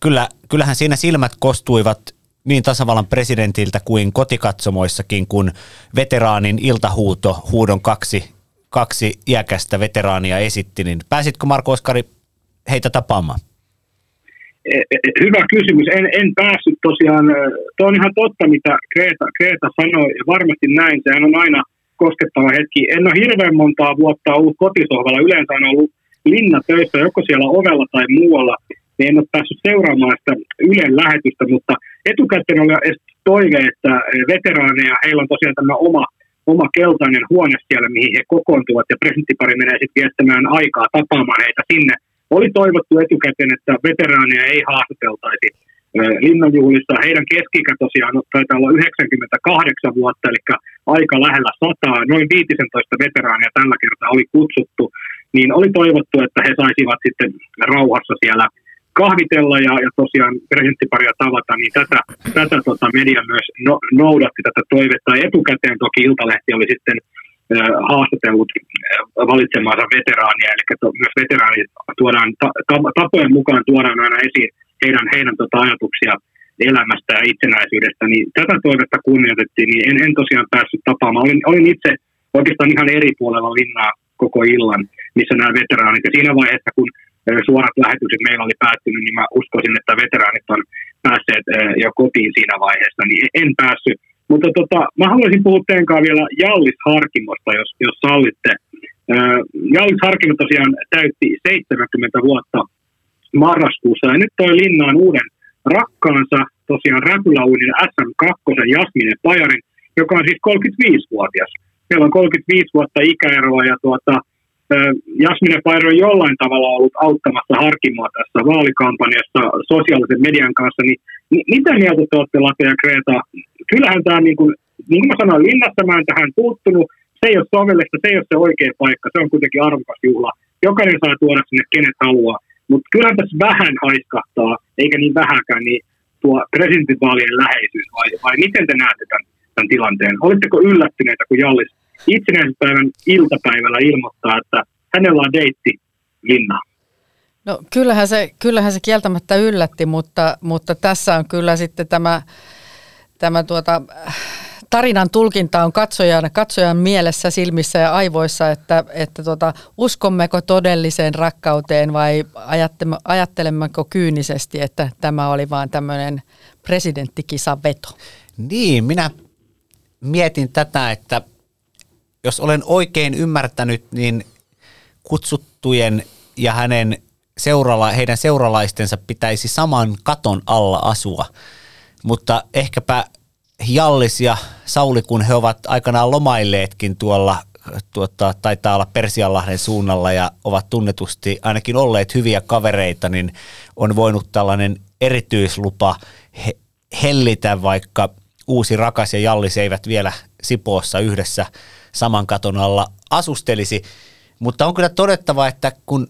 Speaker 3: kyllä, kyllähän siinä silmät kostuivat niin tasavallan presidentiltä kuin kotikatsomoissakin, kun veteraanin iltahuuto, huudon kaksi kaksi iäkästä veteraania esitti, niin pääsitkö Marko Oskari heitä tapaamaan?
Speaker 4: E, e, e, hyvä kysymys. En, en päässyt tosiaan. Tuo on ihan totta, mitä Kreta, Kreta sanoi, varmasti näin. Sehän on aina koskettava hetki. En ole hirveän montaa vuotta ollut kotisohvalla. Yleensä on ollut linna töissä joko siellä ovella tai muualla. Niin en ole päässyt seuraamaan sitä Ylen lähetystä, mutta etukäteen oli toive, että veteraaneja, heillä on tosiaan tämä oma oma keltainen huone siellä, mihin he kokoontuvat, ja presidenttipari menee sitten viettämään aikaa tapaamaan heitä sinne. Oli toivottu etukäteen, että veteraaneja ei haastateltaisi linnanjuhlissa. Heidän keski tosiaan taitaa olla 98 vuotta, eli aika lähellä sataa. Noin 15 veteraania tällä kertaa oli kutsuttu. Niin oli toivottu, että he saisivat sitten rauhassa siellä – kahvitella ja, ja tosiaan presidenttiparia tavata, niin tätä, tätä tota media myös no, noudatti tätä toivetta. Etukäteen toki Iltalehti oli sitten äh, haastatellut äh, valitsemaansa veteraania, eli to, myös veteraanit tuodaan, ta, ta, tapojen mukaan tuodaan aina esiin heidän, heidän tota, ajatuksia elämästä ja itsenäisyydestä, niin tätä toivetta kunnioitettiin, niin en, en tosiaan päässyt tapaamaan. Olin, olin itse oikeastaan ihan eri puolella linnaa koko illan, missä nämä veteraanit, ja siinä vaiheessa, kun suorat lähetykset meillä oli päättynyt, niin mä uskoisin, että veteraanit on päässeet jo kotiin siinä vaiheessa, niin en päässyt. Mutta tota, mä haluaisin puhua teidän vielä Jallis Harkimosta, jos, jos sallitte. Jallis Harkimo tosiaan täytti 70 vuotta marraskuussa, ja nyt toi linnaan uuden rakkaansa, tosiaan Räpyläuinin SM2 Jasminen Pajarin, joka on siis 35-vuotias. Meillä on 35 vuotta ikäeroa, ja tuota, Jasmine Pairo on jollain tavalla ollut auttamassa harkimoa tässä vaalikampanjassa sosiaalisen median kanssa, niin mitä mieltä te olette Late ja Kreta? Kyllähän tämä, niin kuin, niin kuin mä sanoin, en tähän puuttunut, se ei ole sovellista, se ei ole se oikea paikka, se on kuitenkin arvokas juhla. Jokainen saa tuoda sinne kenet haluaa, mutta kyllähän tässä vähän haiskahtaa, eikä niin vähäkään, niin tuo presidentinvaalien läheisyys, vai, vai miten te näette tämän, tämän tilanteen? Oletteko yllättyneitä, kun Jallis itsenäisyyspäivän iltapäivällä ilmoittaa, että hänellä on deitti Linna.
Speaker 2: No kyllähän se, kyllähän se kieltämättä yllätti, mutta, mutta tässä on kyllä sitten tämä, tämä tuota, tarinan tulkinta on katsojan, katsojan mielessä, silmissä ja aivoissa, että, että tota, uskommeko todelliseen rakkauteen vai ajattelemmeko kyynisesti, että tämä oli vain tämmöinen presidenttikisaveto?
Speaker 3: Niin, minä mietin tätä, että jos olen oikein ymmärtänyt, niin kutsuttujen ja hänen seurala, heidän seuralaistensa pitäisi saman katon alla asua. Mutta ehkäpä Jallis ja Sauli, kun he ovat aikanaan lomailleetkin tuolla, tuota, taitaa olla Persianlahden suunnalla ja ovat tunnetusti ainakin olleet hyviä kavereita, niin on voinut tällainen erityislupa he, hellitä, vaikka uusi rakas ja Jallis eivät vielä Sipoossa yhdessä saman katon alla asustelisi. Mutta on kyllä todettava, että kun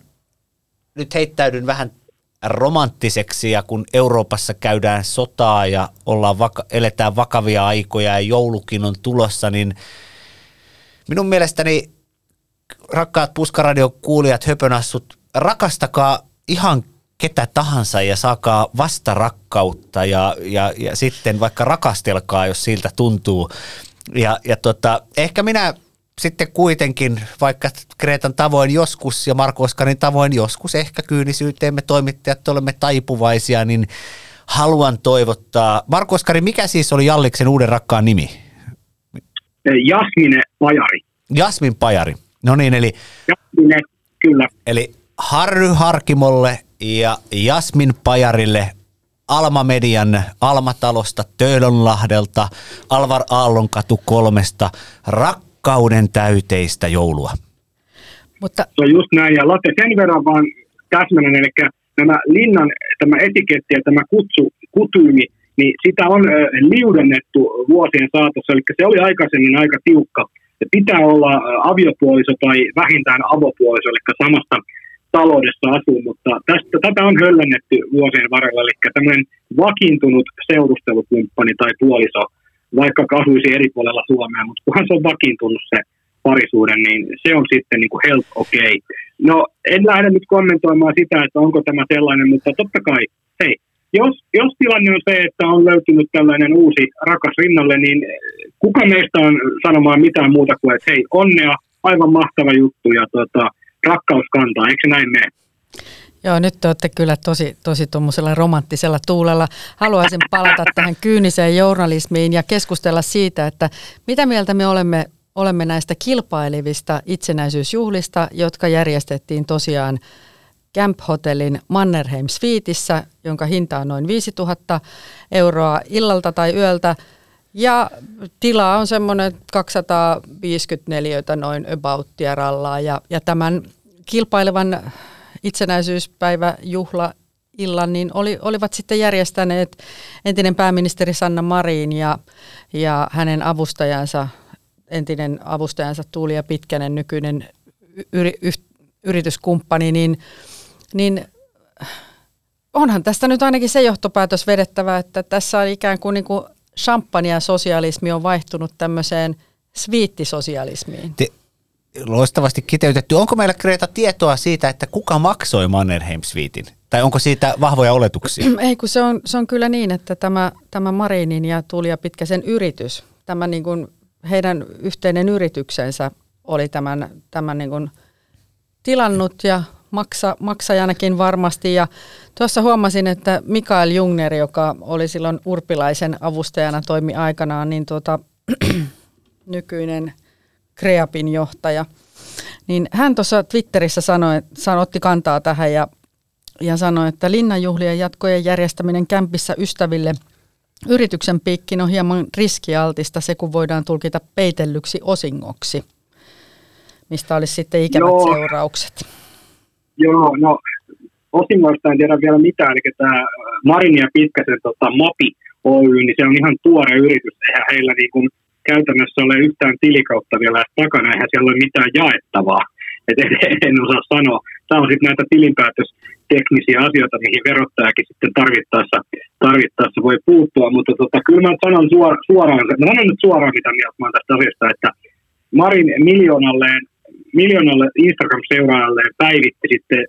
Speaker 3: nyt heittäydyn vähän romanttiseksi ja kun Euroopassa käydään sotaa ja ollaan vaka- eletään vakavia aikoja ja joulukin on tulossa, niin minun mielestäni rakkaat Puskaradio-kuulijat, höpönassut, rakastakaa ihan ketä tahansa ja saakaa vasta rakkautta ja, ja, ja sitten vaikka rakastelkaa, jos siltä tuntuu. Ja, ja tota, ehkä minä sitten kuitenkin, vaikka Kreetan tavoin joskus ja Marko Oskarin tavoin joskus ehkä kyynisyyteen me toimittajat olemme taipuvaisia, niin haluan toivottaa. Marko Oskari, mikä siis oli Jalliksen uuden rakkaan nimi?
Speaker 4: Jasmine Pajari.
Speaker 3: Jasmin Pajari. No niin, eli...
Speaker 4: Jasmine, kyllä.
Speaker 3: Eli Harry Harkimolle ja Jasmin Pajarille Alma Median Almatalosta, Töölönlahdelta, Alvar Aallonkatu kolmesta. Rak rakkauden täyteistä joulua.
Speaker 4: Mutta... Se on just näin, ja Latte sen verran vaan täsmänän, eli nämä linnan, tämä etiketti ja tämä kutsu, kutyymi, niin sitä on äh, liudennettu vuosien saatossa, eli se oli aikaisemmin aika tiukka. Se pitää olla aviopuoliso tai vähintään avopuoliso, eli samasta taloudessa asuu, mutta tästä, tätä on höllennetty vuosien varrella, eli tämmöinen vakiintunut seurustelukumppani tai puoliso vaikka asuisi eri puolella Suomea, mutta kunhan se on vakiintunut se parisuuden, niin se on sitten niin kuin health okay. No en lähde nyt kommentoimaan sitä, että onko tämä sellainen, mutta totta kai, hei, jos, jos tilanne on se, että on löytynyt tällainen uusi rakas rinnalle, niin kuka meistä on sanomaan mitään muuta kuin, että hei, onnea, aivan mahtava juttu ja tota, rakkaus kantaa, eikö näin mene?
Speaker 2: Joo, nyt te olette kyllä tosi, tosi tuommoisella romanttisella tuulella. Haluaisin palata tähän kyyniseen journalismiin ja keskustella siitä, että mitä mieltä me olemme, olemme näistä kilpailevista itsenäisyysjuhlista, jotka järjestettiin tosiaan Camp Hotellin Mannerheim Suiteissa, jonka hinta on noin 5000 euroa illalta tai yöltä. Ja tila on semmoinen 254 noin about rallaa. Ja, ja tämän kilpailevan itsenäisyyspäiväjuhla illan, niin oli, olivat sitten järjestäneet entinen pääministeri Sanna Marin ja, ja hänen avustajansa, entinen avustajansa Tuuli ja Pitkänen, nykyinen yri, yh, yrityskumppani, niin, niin onhan tästä nyt ainakin se johtopäätös vedettävä, että tässä on ikään kuin, niin kuin champagne sosialismi on vaihtunut tämmöiseen sviittisosialismiin.
Speaker 3: Te, loistavasti kiteytetty. Onko meillä Kreta tietoa siitä, että kuka maksoi Mannerheim Suitein? Tai onko siitä vahvoja oletuksia?
Speaker 2: Ei, kun se on, se on kyllä niin, että tämä, tämä Marinin ja Tulia Pitkäsen yritys, tämä niin kuin heidän yhteinen yrityksensä oli tämän, tämän niin kuin tilannut ja maksa, maksajanakin varmasti. Ja tuossa huomasin, että Mikael Jungner, joka oli silloin Urpilaisen avustajana, toimi aikanaan, niin tuota, nykyinen – Kreapin johtaja, niin hän tuossa Twitterissä sanoi, sanoi, otti kantaa tähän ja, ja sanoi, että linnanjuhlien jatkojen järjestäminen kämpissä ystäville yrityksen piikkin on hieman riskialtista se, kun voidaan tulkita peitellyksi osingoksi, mistä olisi sitten ikävät Joo. seuraukset.
Speaker 4: Joo, no osingoista en tiedä vielä mitään, eli tämä Marin ja Pitkäsen tota, MAPI Oy, niin se on ihan tuore yritys, eihän heillä niin kuin käytännössä ole yhtään tilikautta vielä takana, eihän siellä ole mitään jaettavaa. Et en, en osaa sanoa. Tämä on sitten näitä tilinpäätösteknisiä asioita, mihin verottajakin sitten tarvittaessa, tarvittaessa voi puuttua, mutta tota, kyllä mä sanon suor, suoraan, mä sanon nyt suoraan, mitä mieltä mä tästä asiasta, että Marin miljoonalleen, miljoonalle Instagram-seuraajalleen päivitti sitten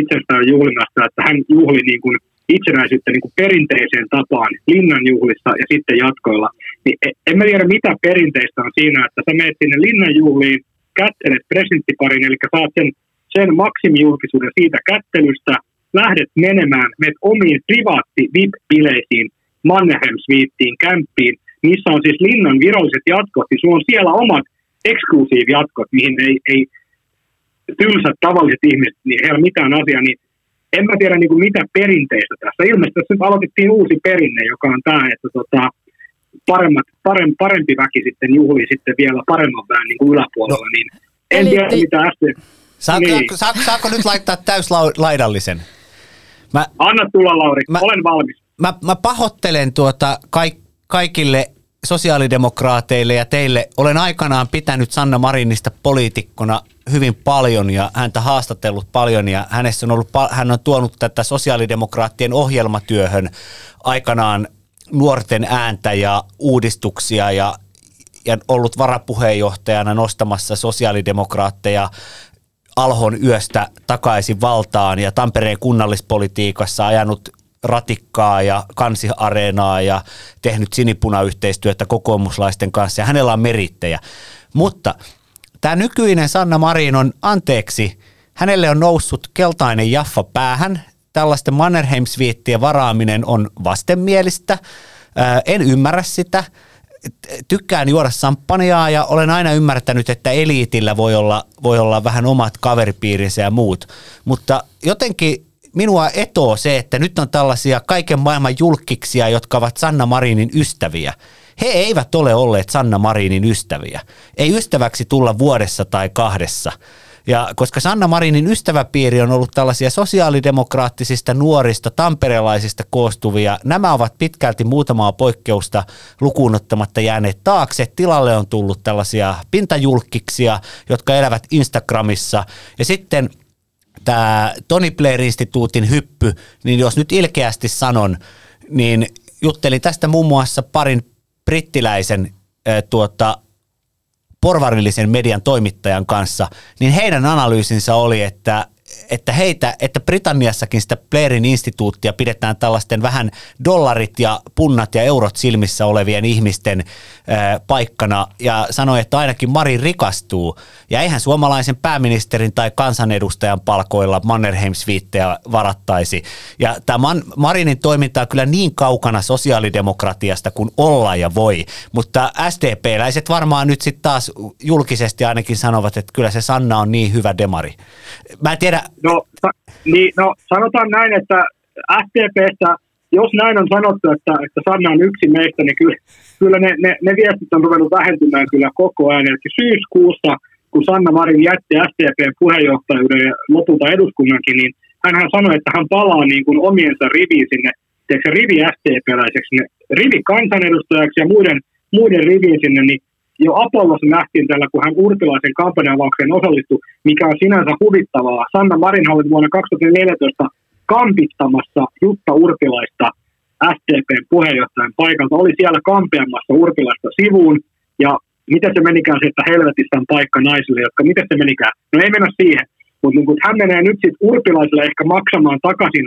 Speaker 4: itsestään juhlinnasta, että hän juhli niin kuin itsenäisyyttä niin kuin perinteiseen tapaan linnanjuhlissa ja sitten jatkoilla, niin e, en mä tiedä mitä perinteistä on siinä, että sä menet sinne linnanjuhliin, kättelet presidenttiparin, eli saat sen, sen maksimijulkisuuden siitä kättelystä, lähdet menemään, menet omiin privaatti VIP-bileisiin, Mannerheim Suiteen, kämppiin, missä on siis linnan viralliset jatkot, niin sulla on siellä omat eksklusiivijatkot, mihin ei, ei tylsät tavalliset ihmiset, niin ei ole mitään asiaa, niin en mä tiedä niin kuin mitä perinteistä tässä. Ilmeisesti tässä aloitettiin uusi perinne, joka on tämä, että tota, paremmat, parempi, parempi väki sitten juhlii sitten vielä paremman vähän niin kuin yläpuolella, no, niin en eli, tiedä mitä äsken.
Speaker 3: Saako, niin. saako, saako nyt laittaa täyslaidallisen?
Speaker 4: Mä, Anna tulla Lauri, mä, olen valmis.
Speaker 3: Mä, mä pahoittelen tuota kaik, kaikille sosiaalidemokraateille ja teille. Olen aikanaan pitänyt Sanna Marinista poliitikkona hyvin paljon ja häntä haastatellut paljon ja hänessä on ollut, hän on tuonut tätä sosiaalidemokraattien ohjelmatyöhön aikanaan nuorten ääntä ja uudistuksia ja, ja ollut varapuheenjohtajana nostamassa sosiaalidemokraatteja Alhon yöstä takaisin valtaan ja Tampereen kunnallispolitiikassa ajanut ratikkaa ja kansiareenaa ja tehnyt sinipunayhteistyötä kokoomuslaisten kanssa ja hänellä on merittejä. Mutta tämä nykyinen Sanna Marin on anteeksi, hänelle on noussut keltainen jaffa päähän. Tällaisten Mannerheim-sviittien varaaminen on vastenmielistä. En ymmärrä sitä. Tykkään juoda samppaniaa ja olen aina ymmärtänyt, että eliitillä voi olla, voi olla vähän omat kaveripiirinsä ja muut. Mutta jotenkin minua etoo se, että nyt on tällaisia kaiken maailman julkiksia, jotka ovat Sanna Marinin ystäviä. He eivät ole olleet Sanna Marinin ystäviä. Ei ystäväksi tulla vuodessa tai kahdessa. Ja koska Sanna Marinin ystäväpiiri on ollut tällaisia sosiaalidemokraattisista nuorista tamperelaisista koostuvia, nämä ovat pitkälti muutamaa poikkeusta lukuun ottamatta jääneet taakse. Tilalle on tullut tällaisia pintajulkkiksia, jotka elävät Instagramissa. Ja sitten – tämä Tony Blair-instituutin hyppy, niin jos nyt ilkeästi sanon, niin juttelin tästä muun muassa parin brittiläisen tuota, porvarillisen median toimittajan kanssa, niin heidän analyysinsä oli, että että heitä, että Britanniassakin sitä Blairin instituuttia pidetään tällaisten vähän dollarit ja punnat ja eurot silmissä olevien ihmisten ää, paikkana ja sanoi, että ainakin Mari rikastuu. Ja eihän suomalaisen pääministerin tai kansanedustajan palkoilla mannerheim varattaisi. Ja tämä Marinin toiminta on kyllä niin kaukana sosiaalidemokratiasta kuin olla ja voi, mutta SDP-läiset varmaan nyt sitten taas julkisesti ainakin sanovat, että kyllä se Sanna on niin hyvä demari. Mä en tiedä,
Speaker 4: No, sa- niin, no sanotaan näin, että STPstä, jos näin on sanottu, että, että Sanna on yksi meistä, niin kyllä, kyllä ne, ne, ne viestit on ruvennut vähentymään kyllä koko ajan. Eli syyskuussa, kun Sanna Marin jätti STPn puheenjohtajuuden ja lopulta eduskunnankin, niin hän sanoi, että hän palaa niin kuin omiensa riviin sinne, tiedätkö, rivi STP-läiseksi, rivi kansanedustajaksi ja muiden, muiden riviin sinne, niin jo Apollossa nähtiin tällä, kun hän Urpilaisen kampanjavaukseen osallistui, mikä on sinänsä huvittavaa. Sanna Marin oli vuonna 2014 kampittamassa Jutta Urpilaista STPn puheenjohtajan paikalta, oli siellä kampeamassa Urpilaista sivuun, ja miten se menikään se, että helvetissä on paikka naisille, jotka, miten se menikään? No ei mennä siihen, mutta niin hän menee nyt sitten Urpilaiselle ehkä maksamaan takaisin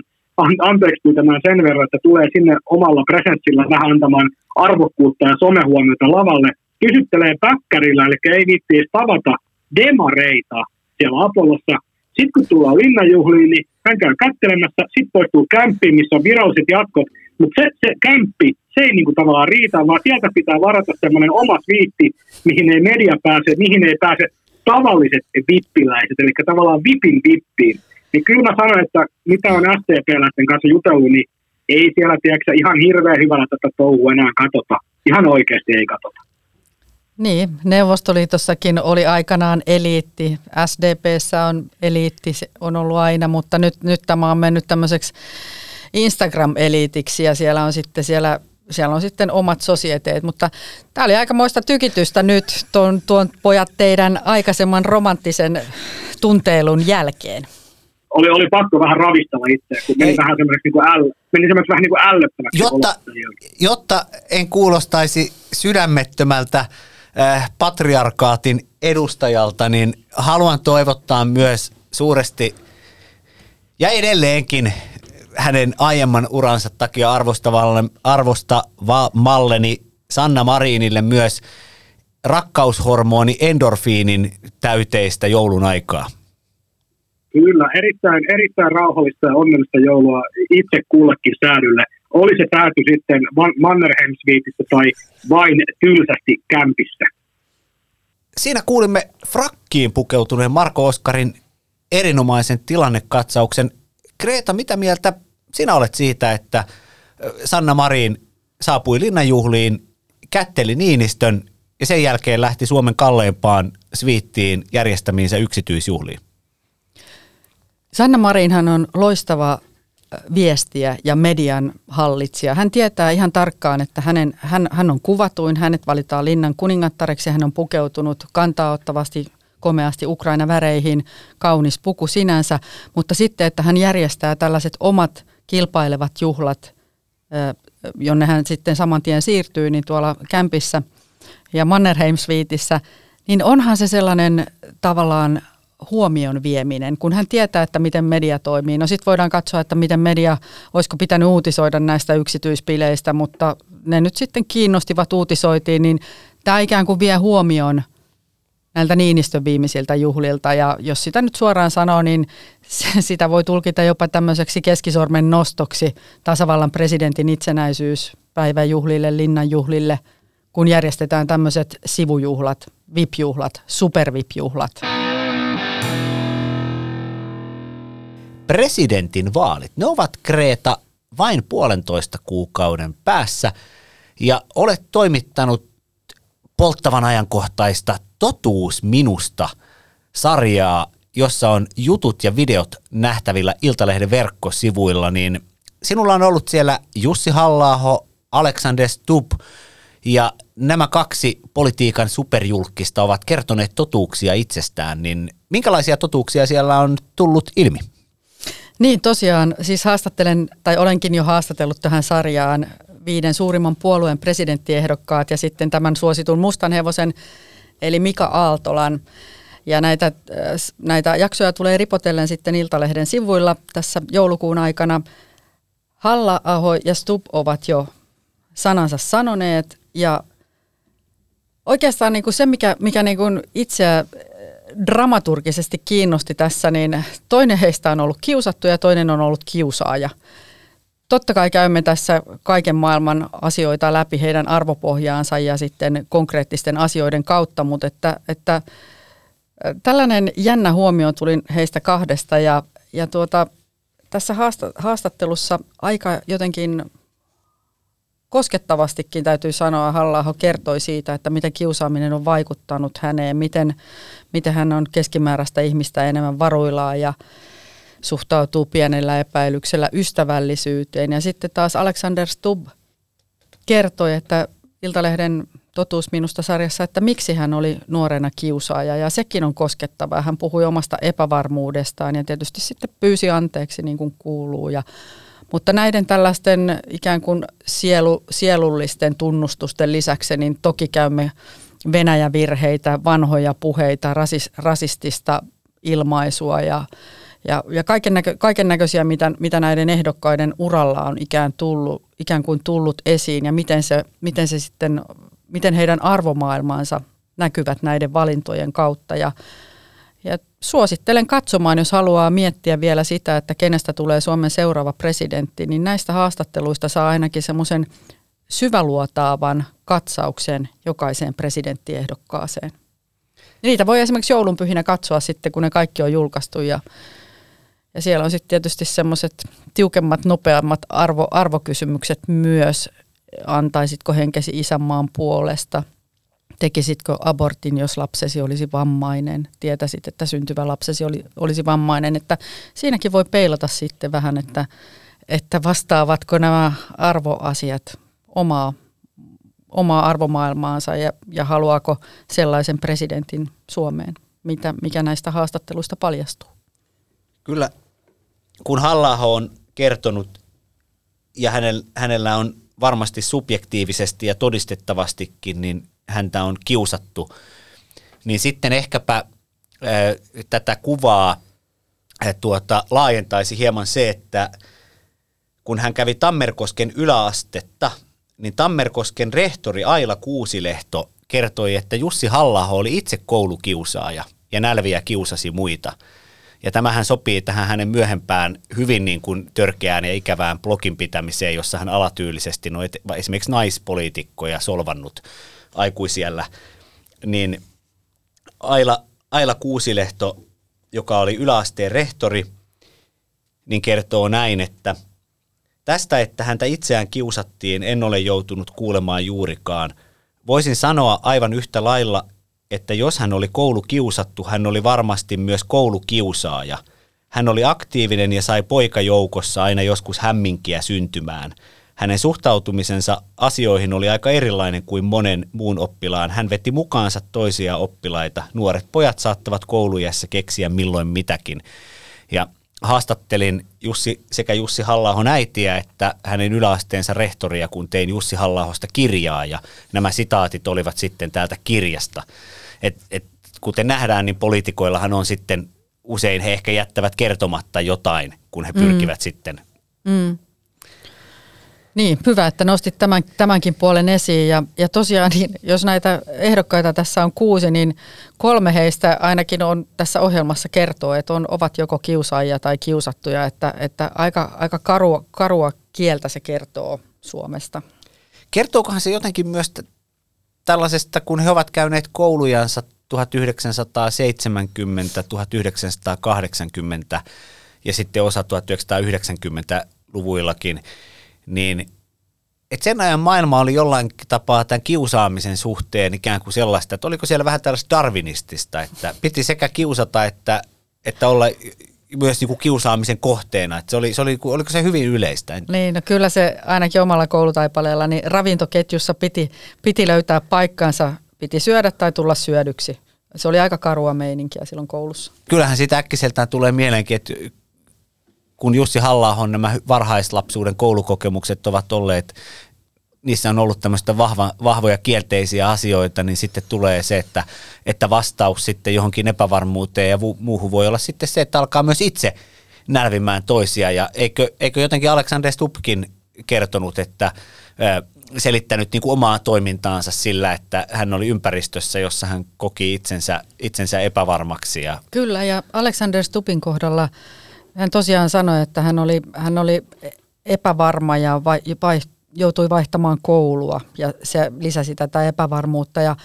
Speaker 4: anteeksi pyytämään sen verran, että tulee sinne omalla presenssillä vähän antamaan arvokkuutta ja somehuomiota lavalle, pysyttelee päkkärillä, eli ei viitti tavata demareita siellä Apollossa. Sitten kun tullaan linnanjuhliin, niin hän käy kättelemässä, sitten poistuu kämppiin, missä on viralliset jatkot, mutta se, se kämppi, se ei niinku tavallaan riitä, vaan sieltä pitää varata semmoinen oma viitti, mihin ei media pääse, mihin ei pääse tavalliset vippiläiset, eli tavallaan vipin vippiin. Niin kyllä mä sanon, että mitä on STP-läisten kanssa jutellut, niin ei siellä tiedätkö, ihan hirveän hyvällä tätä touhua enää katota. Ihan oikeasti ei katota.
Speaker 2: Niin, Neuvostoliitossakin oli aikanaan eliitti, SDPssä on eliitti, se on ollut aina, mutta nyt, nyt tämä on mennyt tämmöiseksi Instagram-eliitiksi ja siellä on sitten siellä siellä on sitten omat sosieteet, mutta tämä oli aikamoista tykitystä nyt tuon, tuon pojat teidän aikaisemman romanttisen tunteilun jälkeen.
Speaker 4: Oli, oli pakko vähän ravistella itseä, kun meni Ei. vähän semmoiseksi niin äl, meni semmoiseksi vähän niin kuin ällöttäväksi.
Speaker 3: Jotta, jotta en kuulostaisi sydämettömältä äh, patriarkaatin edustajalta, niin haluan toivottaa myös suuresti ja edelleenkin hänen aiemman uransa takia arvostavalleni Sanna Marinille myös rakkaushormoni endorfiinin täyteistä joulun aikaa.
Speaker 4: Kyllä, erittäin, erittäin rauhallista ja onnellista joulua itse kullekin säädylle. Oli se pääty sitten Mannerheim tai vain tylsästi kämpissä.
Speaker 3: Siinä kuulimme frakkiin pukeutuneen Marko Oskarin erinomaisen tilannekatsauksen. Kreta, mitä mieltä sinä olet siitä, että Sanna Marin saapui linnanjuhliin, kätteli Niinistön ja sen jälkeen lähti Suomen kalleimpaan sviittiin järjestämiinsä yksityisjuhliin?
Speaker 2: Sanna Marinhan on loistava viestiä ja median hallitsija. Hän tietää ihan tarkkaan, että hänen, hän, hän on kuvatuin, hänet valitaan linnan kuningattareksi, hän on pukeutunut kantaa ottavasti komeasti Ukraina-väreihin, kaunis puku sinänsä, mutta sitten, että hän järjestää tällaiset omat kilpailevat juhlat, jonne hän sitten saman tien siirtyy, niin tuolla kämpissä ja Mannerheim-sviitissä, niin onhan se sellainen tavallaan huomion vieminen, kun hän tietää, että miten media toimii. No sitten voidaan katsoa, että miten media, olisiko pitänyt uutisoida näistä yksityispileistä, mutta ne nyt sitten kiinnostivat uutisoitiin, niin tämä ikään kuin vie huomioon näiltä Niinistön viimeisiltä juhlilta. Ja jos sitä nyt suoraan sanoo, niin sitä voi tulkita jopa tämmöiseksi keskisormen nostoksi tasavallan presidentin itsenäisyyspäivän juhlille, kun järjestetään tämmöiset sivujuhlat, VIP-juhlat, super-VIP-juhlat.
Speaker 3: Presidentin vaalit, ne ovat Kreta vain puolentoista kuukauden päässä. Ja olet toimittanut polttavan ajankohtaista Totuus minusta sarjaa, jossa on jutut ja videot nähtävillä Iltalehden verkkosivuilla, niin sinulla on ollut siellä Jussi halla Alexander Stubb ja nämä kaksi politiikan superjulkista ovat kertoneet totuuksia itsestään, niin minkälaisia totuuksia siellä on tullut ilmi?
Speaker 2: Niin tosiaan, siis haastattelen, tai olenkin jo haastatellut tähän sarjaan viiden suurimman puolueen presidenttiehdokkaat ja sitten tämän suositun mustan hevosen, eli Mika Aaltolan. Ja näitä, äh, näitä jaksoja tulee ripotellen sitten Iltalehden sivuilla tässä joulukuun aikana. Halla-aho ja Stub ovat jo sanansa sanoneet ja oikeastaan niin kuin se, mikä, mikä niin kuin itseä dramaturgisesti kiinnosti tässä, niin toinen heistä on ollut kiusattu ja toinen on ollut kiusaaja. Totta kai käymme tässä kaiken maailman asioita läpi heidän arvopohjaansa ja sitten konkreettisten asioiden kautta, mutta että, että tällainen jännä huomio tuli heistä kahdesta ja, ja tuota, tässä haastattelussa aika jotenkin koskettavastikin täytyy sanoa, halla kertoi siitä, että miten kiusaaminen on vaikuttanut häneen, miten, miten hän on keskimääräistä ihmistä enemmän varuillaan ja suhtautuu pienellä epäilyksellä ystävällisyyteen. Ja sitten taas Alexander Stubb kertoi, että Iltalehden totuus minusta sarjassa, että miksi hän oli nuorena kiusaaja ja sekin on koskettavaa. Hän puhui omasta epävarmuudestaan ja tietysti sitten pyysi anteeksi niin kuin kuuluu ja mutta näiden tällaisten ikään kuin sielu, sielullisten tunnustusten lisäksi, niin toki käymme Venäjä-virheitä, vanhoja puheita, rasis, rasistista ilmaisua ja, ja, ja kaiken, näkö, kaiken näköisiä, mitä, mitä näiden ehdokkaiden uralla on ikään, tullut, ikään kuin tullut esiin ja miten se, miten se sitten, miten heidän arvomaailmaansa näkyvät näiden valintojen kautta. Ja, ja suosittelen katsomaan, jos haluaa miettiä vielä sitä, että kenestä tulee Suomen seuraava presidentti, niin näistä haastatteluista saa ainakin semmoisen syväluotaavan katsauksen jokaiseen presidenttiehdokkaaseen. Niitä voi esimerkiksi joulunpyhinä katsoa sitten, kun ne kaikki on julkaistu ja, ja siellä on sitten tietysti semmoiset tiukemmat, nopeammat arvo, arvokysymykset myös. Antaisitko henkesi isänmaan puolesta – tekisitkö abortin, jos lapsesi olisi vammainen, tietäisit, että syntyvä lapsesi oli, olisi vammainen, että siinäkin voi peilata sitten vähän, että, että vastaavatko nämä arvoasiat omaa, omaa arvomaailmaansa ja, ja haluaako sellaisen presidentin Suomeen, mitä, mikä näistä haastatteluista paljastuu.
Speaker 3: Kyllä, kun halla on kertonut ja hänellä, hänellä on varmasti subjektiivisesti ja todistettavastikin, niin häntä on kiusattu, niin sitten ehkäpä ää, tätä kuvaa ää, tuota, laajentaisi hieman se, että kun hän kävi Tammerkosken yläastetta, niin Tammerkosken rehtori Aila Kuusilehto kertoi, että Jussi halla oli itse koulukiusaaja ja nälviä kiusasi muita. Ja tämähän sopii tähän hänen myöhempään hyvin niin kuin törkeään ja ikävään blogin pitämiseen, jossa hän alatyylisesti no, esimerkiksi naispoliitikkoja solvannut aikuisiellä. Niin Aila, Aila Kuusilehto, joka oli yläasteen rehtori, niin kertoo näin, että tästä, että häntä itseään kiusattiin, en ole joutunut kuulemaan juurikaan. Voisin sanoa aivan yhtä lailla, että jos hän oli koulukiusattu, hän oli varmasti myös koulukiusaaja. Hän oli aktiivinen ja sai poikajoukossa aina joskus hämminkiä syntymään. Hänen suhtautumisensa asioihin oli aika erilainen kuin monen muun oppilaan. Hän veti mukaansa toisia oppilaita. Nuoret pojat saattavat koulujässä keksiä milloin mitäkin. Ja haastattelin Jussi, sekä Jussi halla äitiä että hänen yläasteensa rehtoria, kun tein Jussi halla kirjaa ja nämä sitaatit olivat sitten täältä kirjasta. Et, et, kuten nähdään, niin poliitikoillahan on sitten usein he ehkä jättävät kertomatta jotain, kun he pyrkivät mm. sitten mm.
Speaker 2: Niin, hyvä, että nostit tämän, tämänkin puolen esiin. Ja, ja tosiaan, niin jos näitä ehdokkaita tässä on kuusi, niin kolme heistä ainakin on tässä ohjelmassa kertoo, että on, ovat joko kiusaajia tai kiusattuja. Että, että aika, aika karua, karua kieltä se kertoo Suomesta.
Speaker 3: Kertookohan se jotenkin myös tällaisesta, kun he ovat käyneet koulujansa 1970, 1980 ja sitten osa 1990-luvuillakin – niin et sen ajan maailma oli jollain tapaa tämän kiusaamisen suhteen ikään kuin sellaista, että oliko siellä vähän tällaista darwinistista, että piti sekä kiusata että, että olla myös niin kuin kiusaamisen kohteena. Että se oli, se oli, oliko se hyvin yleistä?
Speaker 2: Niin, no kyllä se ainakin omalla koulutaipaleella, niin ravintoketjussa piti, piti löytää paikkansa, piti syödä tai tulla syödyksi. Se oli aika karua meininkiä silloin koulussa.
Speaker 3: Kyllähän siitä äkkiseltään tulee mieleenkin, että kun Jussi halla nämä varhaislapsuuden koulukokemukset ovat olleet, niissä on ollut tämmöistä vahva, vahvoja kielteisiä asioita, niin sitten tulee se, että, että vastaus sitten johonkin epävarmuuteen ja muuhun voi olla sitten se, että alkaa myös itse nälvimään toisia. Ja eikö, eikö jotenkin Alexander Stupkin kertonut, että selittänyt niin kuin omaa toimintaansa sillä, että hän oli ympäristössä, jossa hän koki itsensä, itsensä epävarmaksi. Ja...
Speaker 2: Kyllä, ja Alexander Stupin kohdalla – hän tosiaan sanoi, että hän oli, hän oli epävarma ja vai, vai, joutui vaihtamaan koulua ja se lisäsi tätä epävarmuutta. Ja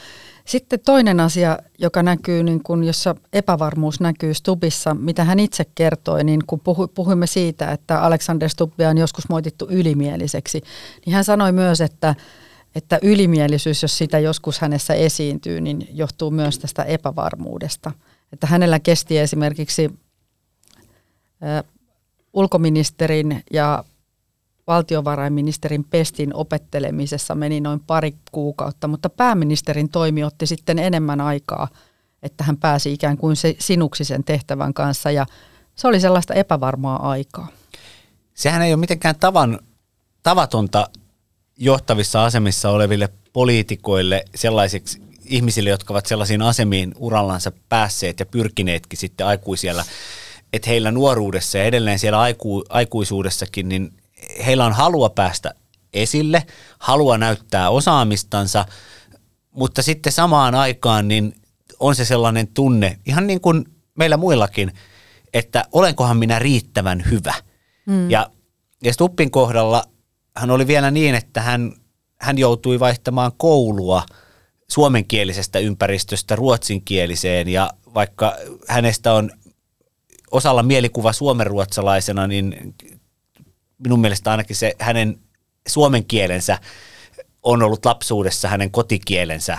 Speaker 2: sitten toinen asia, joka näkyy, niin kun, jossa epävarmuus näkyy Stubissa, mitä hän itse kertoi, niin kun puhu, puhuimme siitä, että Alexander Stubbia on joskus moitettu ylimieliseksi, niin hän sanoi myös, että, että ylimielisyys, jos sitä joskus hänessä esiintyy, niin johtuu myös tästä epävarmuudesta. Että hänellä kesti esimerkiksi ulkoministerin ja valtiovarainministerin pestin opettelemisessa meni noin pari kuukautta, mutta pääministerin toimi otti sitten enemmän aikaa, että hän pääsi ikään kuin se sinuksi sen tehtävän kanssa ja se oli sellaista epävarmaa aikaa.
Speaker 3: Sehän ei ole mitenkään tavan, tavatonta johtavissa asemissa oleville poliitikoille sellaisiksi ihmisille, jotka ovat sellaisiin asemiin urallansa päässeet ja pyrkineetkin sitten aikuisiellä että heillä nuoruudessa ja edelleen siellä aiku, aikuisuudessakin, niin heillä on halua päästä esille, halua näyttää osaamistansa, mutta sitten samaan aikaan niin on se sellainen tunne, ihan niin kuin meillä muillakin, että olenkohan minä riittävän hyvä. Mm. Ja, ja Stuppin kohdalla hän oli vielä niin, että hän, hän joutui vaihtamaan koulua suomenkielisestä ympäristöstä ruotsinkieliseen ja vaikka hänestä on osalla mielikuva suomenruotsalaisena, niin minun mielestä ainakin se hänen suomen kielensä on ollut lapsuudessa hänen kotikielensä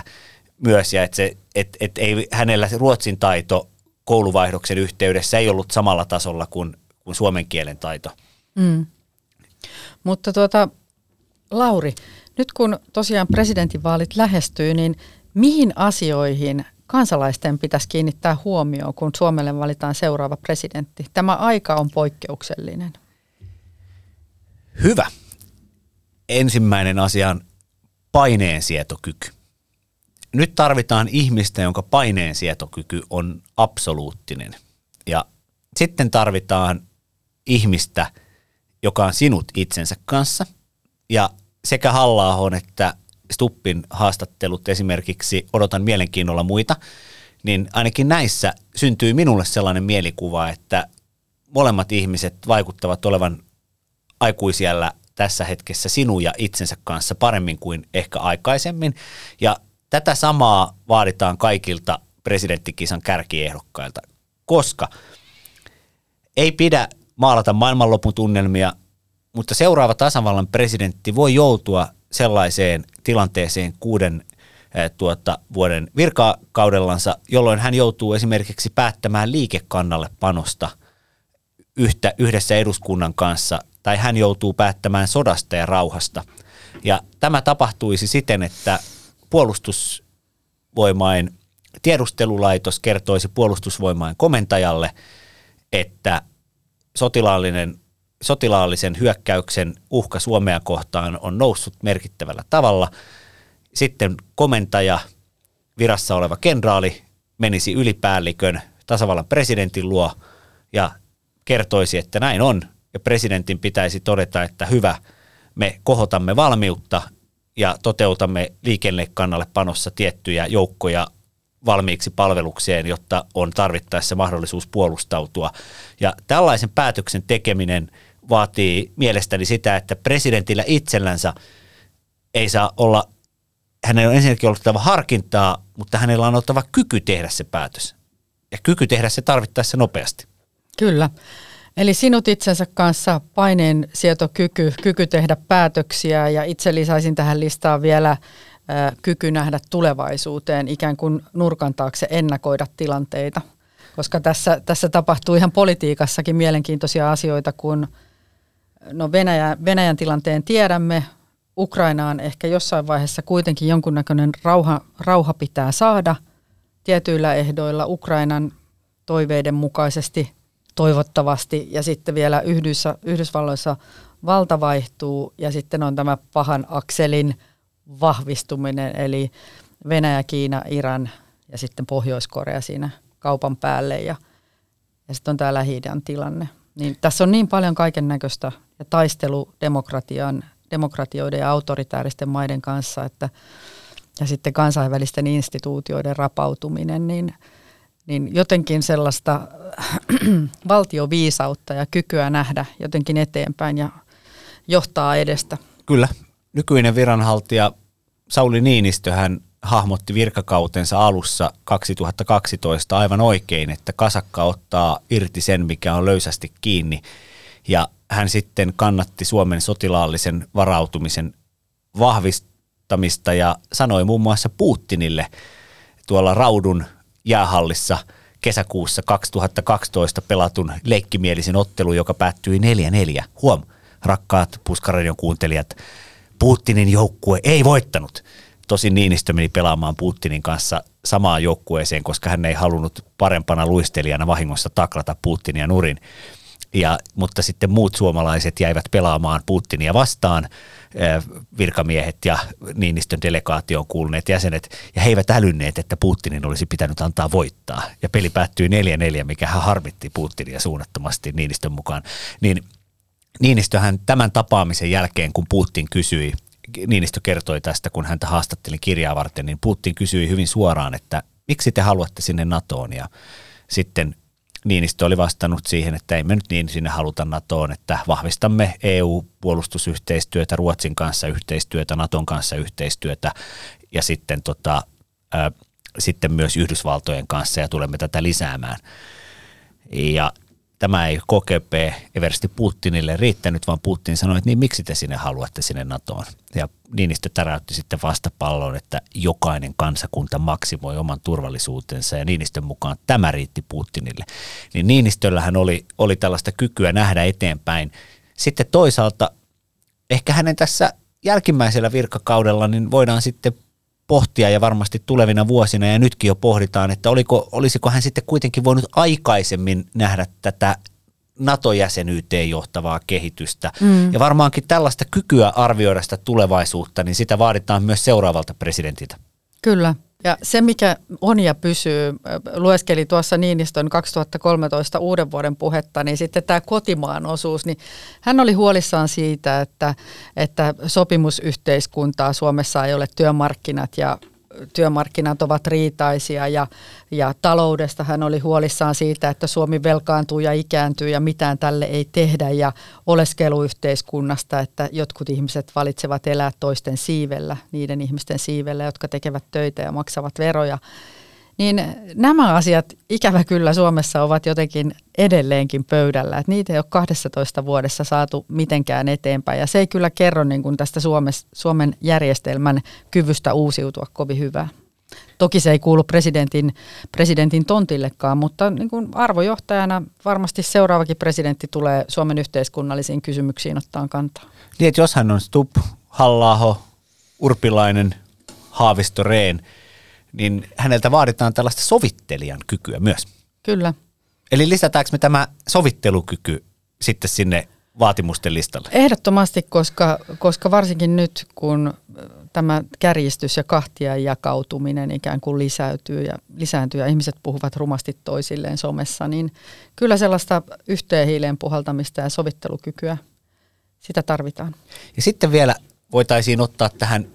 Speaker 3: myös, ja että se, et, et ei hänellä se ruotsin taito kouluvaihdoksen yhteydessä ei ollut samalla tasolla kuin, kuin suomen kielen taito. Mm.
Speaker 2: Mutta tuota, Lauri, nyt kun tosiaan presidentinvaalit lähestyy, niin mihin asioihin kansalaisten pitäisi kiinnittää huomioon, kun Suomelle valitaan seuraava presidentti? Tämä aika on poikkeuksellinen.
Speaker 3: Hyvä. Ensimmäinen asia on paineensietokyky. Nyt tarvitaan ihmistä, jonka paineensietokyky on absoluuttinen. Ja sitten tarvitaan ihmistä, joka on sinut itsensä kanssa. Ja sekä halla että Stuppin haastattelut esimerkiksi, odotan mielenkiinnolla muita, niin ainakin näissä syntyy minulle sellainen mielikuva, että molemmat ihmiset vaikuttavat olevan aikuisiellä tässä hetkessä sinun ja itsensä kanssa paremmin kuin ehkä aikaisemmin. Ja tätä samaa vaaditaan kaikilta presidenttikisan kärkiehdokkailta, koska ei pidä maalata maailmanlopun tunnelmia, mutta seuraava tasavallan presidentti voi joutua sellaiseen tilanteeseen kuuden eh, tuota, vuoden virkakaudellansa, jolloin hän joutuu esimerkiksi päättämään liikekannalle panosta yhtä, yhdessä eduskunnan kanssa, tai hän joutuu päättämään sodasta ja rauhasta. Ja tämä tapahtuisi siten, että puolustusvoimain tiedustelulaitos kertoisi puolustusvoimain komentajalle, että sotilaallinen, sotilaallisen hyökkäyksen uhka Suomea kohtaan on noussut merkittävällä tavalla. Sitten komentaja, virassa oleva kenraali, menisi ylipäällikön tasavallan presidentin luo ja kertoisi, että näin on. Ja presidentin pitäisi todeta, että hyvä, me kohotamme valmiutta ja toteutamme liikennekannalle panossa tiettyjä joukkoja valmiiksi palvelukseen, jotta on tarvittaessa mahdollisuus puolustautua. Ja tällaisen päätöksen tekeminen vaatii mielestäni sitä, että presidentillä itsellänsä ei saa olla, hänellä on ensinnäkin oltava harkintaa, mutta hänellä on oltava kyky tehdä se päätös. Ja kyky tehdä se tarvittaessa nopeasti.
Speaker 2: Kyllä. Eli sinut itsensä kanssa paineen sietokyky, kyky tehdä päätöksiä ja itse lisäisin tähän listaan vielä kyky nähdä tulevaisuuteen, ikään kuin nurkan taakse ennakoida tilanteita. Koska tässä, tässä tapahtuu ihan politiikassakin mielenkiintoisia asioita, kun no Venäjä, Venäjän tilanteen tiedämme, Ukrainaan ehkä jossain vaiheessa kuitenkin jonkunnäköinen rauha, rauha pitää saada tietyillä ehdoilla Ukrainan toiveiden mukaisesti toivottavasti ja sitten vielä Yhdys, Yhdysvalloissa valta vaihtuu ja sitten on tämä pahan akselin – vahvistuminen, eli Venäjä, Kiina, Iran ja sitten Pohjois-Korea siinä kaupan päälle ja, ja sitten on tämä lähi tilanne. Niin tässä on niin paljon kaiken näköistä ja taistelu demokratian, demokratioiden ja autoritääristen maiden kanssa, että ja sitten kansainvälisten instituutioiden rapautuminen, niin, niin jotenkin sellaista valtioviisautta ja kykyä nähdä jotenkin eteenpäin ja johtaa edestä.
Speaker 3: Kyllä, nykyinen viranhaltija Sauli Niinistö hän hahmotti virkakautensa alussa 2012 aivan oikein, että kasakka ottaa irti sen, mikä on löysästi kiinni. Ja hän sitten kannatti Suomen sotilaallisen varautumisen vahvistamista ja sanoi muun muassa Putinille tuolla Raudun jäähallissa kesäkuussa 2012 pelatun leikkimielisen ottelu, joka päättyi 4-4. Huom, rakkaat Puskaradion kuuntelijat, Putinin joukkue ei voittanut. Tosin Niinistö meni pelaamaan Putinin kanssa samaan joukkueeseen, koska hän ei halunnut parempana luistelijana vahingossa taklata Putinia nurin. Ja, mutta sitten muut suomalaiset jäivät pelaamaan Putinia vastaan, virkamiehet ja Niinistön delegaation kuuluneet jäsenet, ja he eivät älynneet, että Putinin olisi pitänyt antaa voittaa. Ja peli päättyi 4-4, mikä hän harmitti Putinia suunnattomasti Niinistön mukaan. Niin Niinistöhän tämän tapaamisen jälkeen, kun Putin kysyi, Niinistö kertoi tästä, kun häntä haastattelin kirjaa varten, niin Putin kysyi hyvin suoraan, että miksi te haluatte sinne NATOon ja sitten Niinistö oli vastannut siihen, että ei me nyt niin sinne haluta NATOon, että vahvistamme EU-puolustusyhteistyötä, Ruotsin kanssa yhteistyötä, NATOn kanssa yhteistyötä ja sitten, tota, ää, sitten myös Yhdysvaltojen kanssa ja tulemme tätä lisäämään. Ja tämä ei KGP eversti Putinille riittänyt, vaan Putin sanoi, että niin miksi te sinne haluatte sinne NATOon. Ja Niinistö täräytti sitten vastapalloon, että jokainen kansakunta maksimoi oman turvallisuutensa ja Niinistön mukaan tämä riitti Putinille. Niin Niinistöllähän oli, oli tällaista kykyä nähdä eteenpäin. Sitten toisaalta ehkä hänen tässä jälkimmäisellä virkakaudella niin voidaan sitten pohtia ja varmasti tulevina vuosina ja nytkin jo pohditaan, että oliko, olisiko hän sitten kuitenkin voinut aikaisemmin nähdä tätä NATO-jäsenyyteen johtavaa kehitystä. Mm. Ja varmaankin tällaista kykyä arvioida sitä tulevaisuutta, niin sitä vaaditaan myös seuraavalta presidentiltä.
Speaker 2: Kyllä. Ja se, mikä on ja pysyy, lueskeli tuossa Niinistön 2013 uuden vuoden puhetta, niin sitten tämä kotimaan osuus, niin hän oli huolissaan siitä, että, että sopimusyhteiskuntaa Suomessa ei ole työmarkkinat ja työmarkkinat ovat riitaisia ja, ja taloudesta hän oli huolissaan siitä, että Suomi velkaantuu ja ikääntyy ja mitään tälle ei tehdä ja oleskeluyhteiskunnasta, että jotkut ihmiset valitsevat elää toisten siivellä, niiden ihmisten siivellä, jotka tekevät töitä ja maksavat veroja. Niin nämä asiat ikävä kyllä Suomessa ovat jotenkin edelleenkin pöydällä, että niitä ei ole 12 vuodessa saatu mitenkään eteenpäin ja se ei kyllä kerro niin kuin tästä Suomes, Suomen järjestelmän kyvystä uusiutua kovin hyvää. Toki se ei kuulu presidentin, presidentin tontillekaan, mutta niin kuin arvojohtajana varmasti seuraavakin presidentti tulee Suomen yhteiskunnallisiin kysymyksiin ottaa kantaa.
Speaker 3: Niin, että jos hän on Stubb, Hallaho, Urpilainen, Haavisto, Rehn – niin häneltä vaaditaan tällaista sovittelijan kykyä myös.
Speaker 2: Kyllä.
Speaker 3: Eli lisätäänkö me tämä sovittelukyky sitten sinne vaatimusten listalle?
Speaker 2: Ehdottomasti, koska, koska varsinkin nyt, kun tämä kärjistys ja kahtia jakautuminen ikään kuin lisäytyy ja lisääntyy ja ihmiset puhuvat rumasti toisilleen somessa, niin kyllä sellaista yhteen hiileen puhaltamista ja sovittelukykyä, sitä tarvitaan.
Speaker 3: Ja sitten vielä voitaisiin ottaa tähän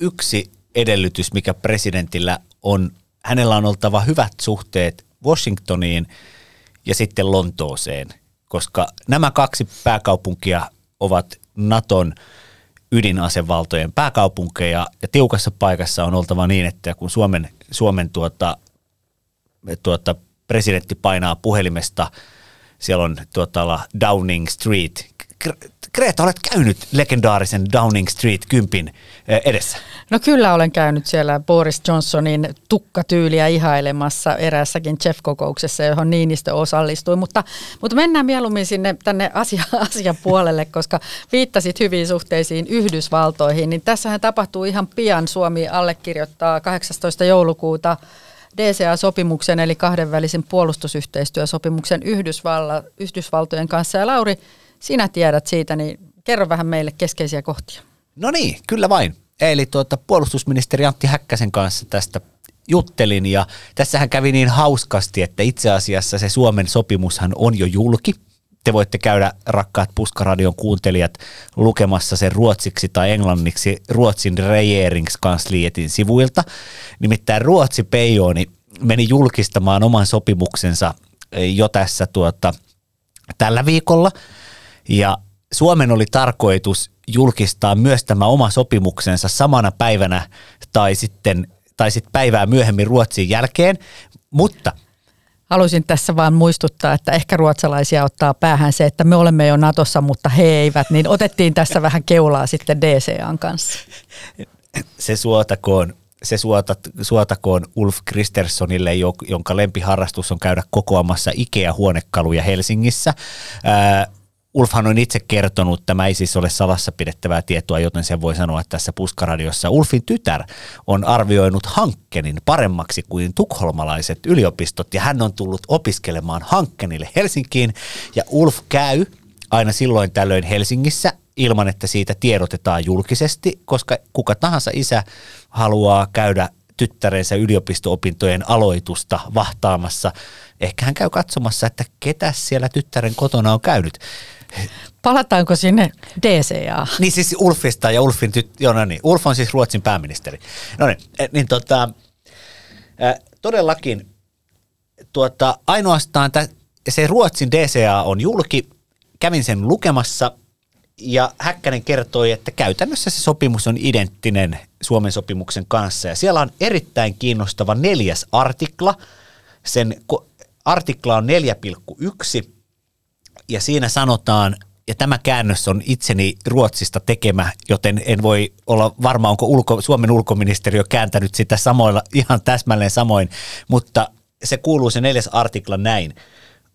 Speaker 3: yksi edellytys, mikä presidentillä on, hänellä on oltava hyvät suhteet Washingtoniin ja sitten Lontooseen, koska nämä kaksi pääkaupunkia ovat Naton ydinasevaltojen pääkaupunkeja ja tiukassa paikassa on oltava niin, että kun Suomen, Suomen tuota, tuota, presidentti painaa puhelimesta, siellä on tuota, Downing Street, Greta, olet käynyt legendaarisen Downing Street kympin eh, edessä?
Speaker 2: No kyllä olen käynyt siellä Boris Johnsonin tukkatyyliä ihailemassa eräässäkin Jeff-kokouksessa, johon Niinistö osallistui, mutta, mutta mennään mieluummin sinne tänne asia, asian puolelle, koska viittasit hyviin suhteisiin Yhdysvaltoihin, niin tässähän tapahtuu ihan pian. Suomi allekirjoittaa 18. joulukuuta DCA-sopimuksen eli kahdenvälisen puolustusyhteistyösopimuksen Yhdysvalla, Yhdysvaltojen kanssa. Ja Lauri, tiedät siitä, niin kerro vähän meille keskeisiä kohtia.
Speaker 3: No niin, kyllä vain. Eli tuota, puolustusministeri Antti Häkkäsen kanssa tästä juttelin ja tässähän kävi niin hauskasti, että itse asiassa se Suomen sopimushan on jo julki. Te voitte käydä, rakkaat Puskaradion kuuntelijat, lukemassa sen ruotsiksi tai englanniksi Ruotsin regeringskansliatin sivuilta. Nimittäin Ruotsi Peijoni meni julkistamaan oman sopimuksensa jo tässä tuota, tällä viikolla – ja Suomen oli tarkoitus julkistaa myös tämä oma sopimuksensa samana päivänä tai sitten, tai sitten päivää myöhemmin Ruotsin jälkeen, mutta
Speaker 2: Haluaisin tässä vaan muistuttaa, että ehkä ruotsalaisia ottaa päähän se, että me olemme jo Natossa, mutta he eivät, niin otettiin tässä vähän keulaa sitten DCAn kanssa.
Speaker 3: Se suotakoon, se suotat, suotakoon Ulf Kristerssonille, jonka lempiharrastus on käydä kokoamassa IKEA-huonekaluja Helsingissä. Ää, Ulfhan on itse kertonut, tämä ei siis ole salassa pidettävää tietoa, joten sen voi sanoa tässä Puskaradiossa. Ulfin tytär on arvioinut Hankkenin paremmaksi kuin tukholmalaiset yliopistot ja hän on tullut opiskelemaan Hankkenille Helsinkiin ja Ulf käy aina silloin tällöin Helsingissä ilman, että siitä tiedotetaan julkisesti, koska kuka tahansa isä haluaa käydä tyttärensä yliopisto-opintojen aloitusta vahtaamassa. Ehkä hän käy katsomassa, että ketä siellä tyttären kotona on käynyt.
Speaker 2: Palataanko sinne DCA?
Speaker 3: Niin siis Ulfista ja Ulfin tyt... Joo, no niin. Ulf on siis Ruotsin pääministeri. No niin, eh, niin tota, äh, todellakin tuota, ainoastaan tä, se Ruotsin DCA on julki. Kävin sen lukemassa ja Häkkänen kertoi, että käytännössä se sopimus on identtinen Suomen sopimuksen kanssa. Ja siellä on erittäin kiinnostava neljäs artikla. Sen artikla on 4,1 ja siinä sanotaan, ja tämä käännös on itseni Ruotsista tekemä, joten en voi olla varma, onko ulko, Suomen ulkoministeriö kääntänyt sitä samoilla, ihan täsmälleen samoin, mutta se kuuluu se neljäs artikla näin.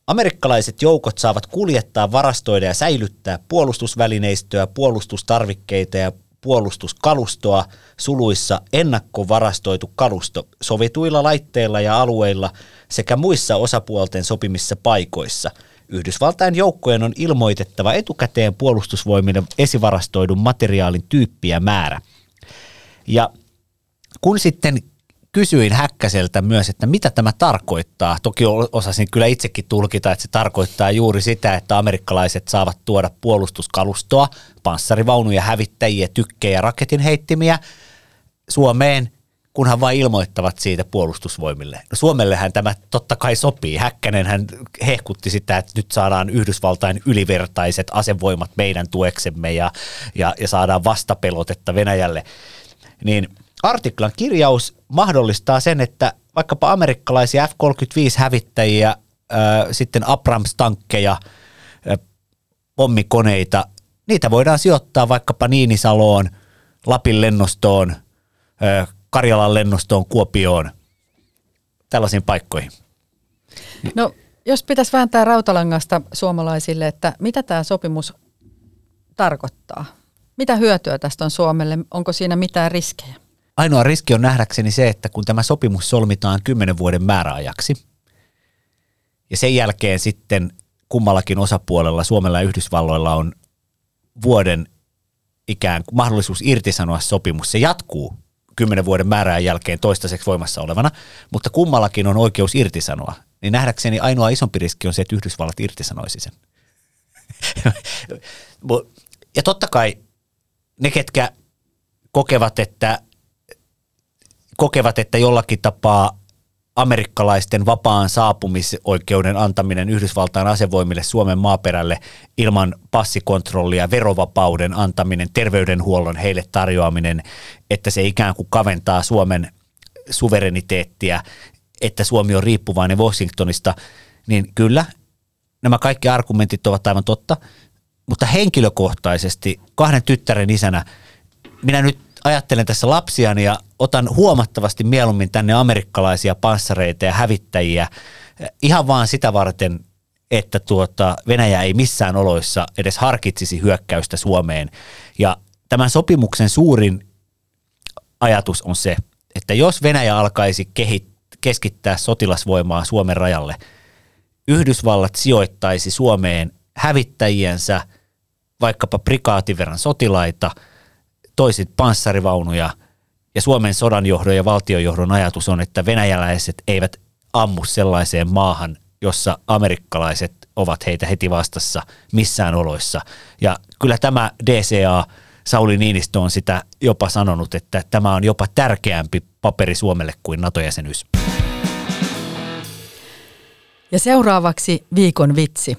Speaker 3: Amerikkalaiset joukot saavat kuljettaa, varastoida ja säilyttää puolustusvälineistöä, puolustustarvikkeita ja puolustuskalustoa suluissa ennakkovarastoitu kalusto sovituilla laitteilla ja alueilla sekä muissa osapuolten sopimissa paikoissa – Yhdysvaltain joukkojen on ilmoitettava etukäteen puolustusvoimille esivarastoidun materiaalin tyyppi ja määrä. Ja kun sitten kysyin Häkkäseltä myös, että mitä tämä tarkoittaa. Toki osasin kyllä itsekin tulkita, että se tarkoittaa juuri sitä, että amerikkalaiset saavat tuoda puolustuskalustoa, panssarivaunuja, hävittäjiä, tykkejä, raketinheittimiä Suomeen, kunhan vain ilmoittavat siitä puolustusvoimille. No Suomellehän tämä totta kai sopii. Häkkänen hän hehkutti sitä, että nyt saadaan Yhdysvaltain ylivertaiset asevoimat meidän tueksemme ja, ja, ja saadaan vastapelotetta Venäjälle. Niin – artiklan kirjaus mahdollistaa sen, että vaikkapa amerikkalaisia F-35-hävittäjiä, äh, sitten Abrams-tankkeja, äh, pommikoneita, niitä voidaan sijoittaa vaikkapa Niinisaloon, Lapin lennostoon, Karjalan lennostoon, Kuopioon, tällaisiin paikkoihin.
Speaker 2: No, jos pitäisi vääntää rautalangasta suomalaisille, että mitä tämä sopimus tarkoittaa? Mitä hyötyä tästä on Suomelle? Onko siinä mitään riskejä?
Speaker 3: Ainoa riski on nähdäkseni se, että kun tämä sopimus solmitaan kymmenen vuoden määräajaksi, ja sen jälkeen sitten kummallakin osapuolella, Suomella ja Yhdysvalloilla on vuoden ikään kuin mahdollisuus irtisanoa sopimus. Se jatkuu kymmenen vuoden määrän jälkeen toistaiseksi voimassa olevana, mutta kummallakin on oikeus irtisanoa. Niin nähdäkseni ainoa isompi riski on se, että Yhdysvallat irtisanoisi sen. ja totta kai ne, ketkä kokevat, että kokevat, että jollakin tapaa amerikkalaisten vapaan saapumisoikeuden antaminen Yhdysvaltain asevoimille Suomen maaperälle ilman passikontrollia, verovapauden antaminen, terveydenhuollon heille tarjoaminen, että se ikään kuin kaventaa Suomen suvereniteettia, että Suomi on riippuvainen Washingtonista, niin kyllä nämä kaikki argumentit ovat aivan totta, mutta henkilökohtaisesti kahden tyttären isänä minä nyt ajattelen tässä lapsiani ja otan huomattavasti mieluummin tänne amerikkalaisia panssareita ja hävittäjiä eh, ihan vaan sitä varten, että tuota Venäjä ei missään oloissa edes harkitsisi hyökkäystä Suomeen. Ja tämän sopimuksen suurin ajatus on se, että jos Venäjä alkaisi kehit, keskittää sotilasvoimaa Suomen rajalle, Yhdysvallat sijoittaisi Suomeen hävittäjiensä, vaikkapa prikaativerran sotilaita – toisit panssarivaunuja ja Suomen sodanjohdon ja valtiojohdon ajatus on, että venäjäläiset eivät ammu sellaiseen maahan, jossa amerikkalaiset ovat heitä heti vastassa missään oloissa. Ja kyllä tämä DCA, Sauli Niinistö on sitä jopa sanonut, että tämä on jopa tärkeämpi paperi Suomelle kuin NATO-jäsenyys.
Speaker 2: Ja seuraavaksi viikon vitsi.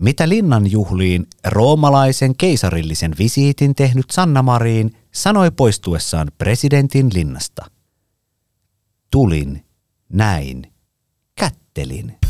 Speaker 3: Mitä linnan juhliin roomalaisen keisarillisen visiitin tehnyt Sanna Marin sanoi poistuessaan presidentin linnasta? Tulin, näin, kättelin.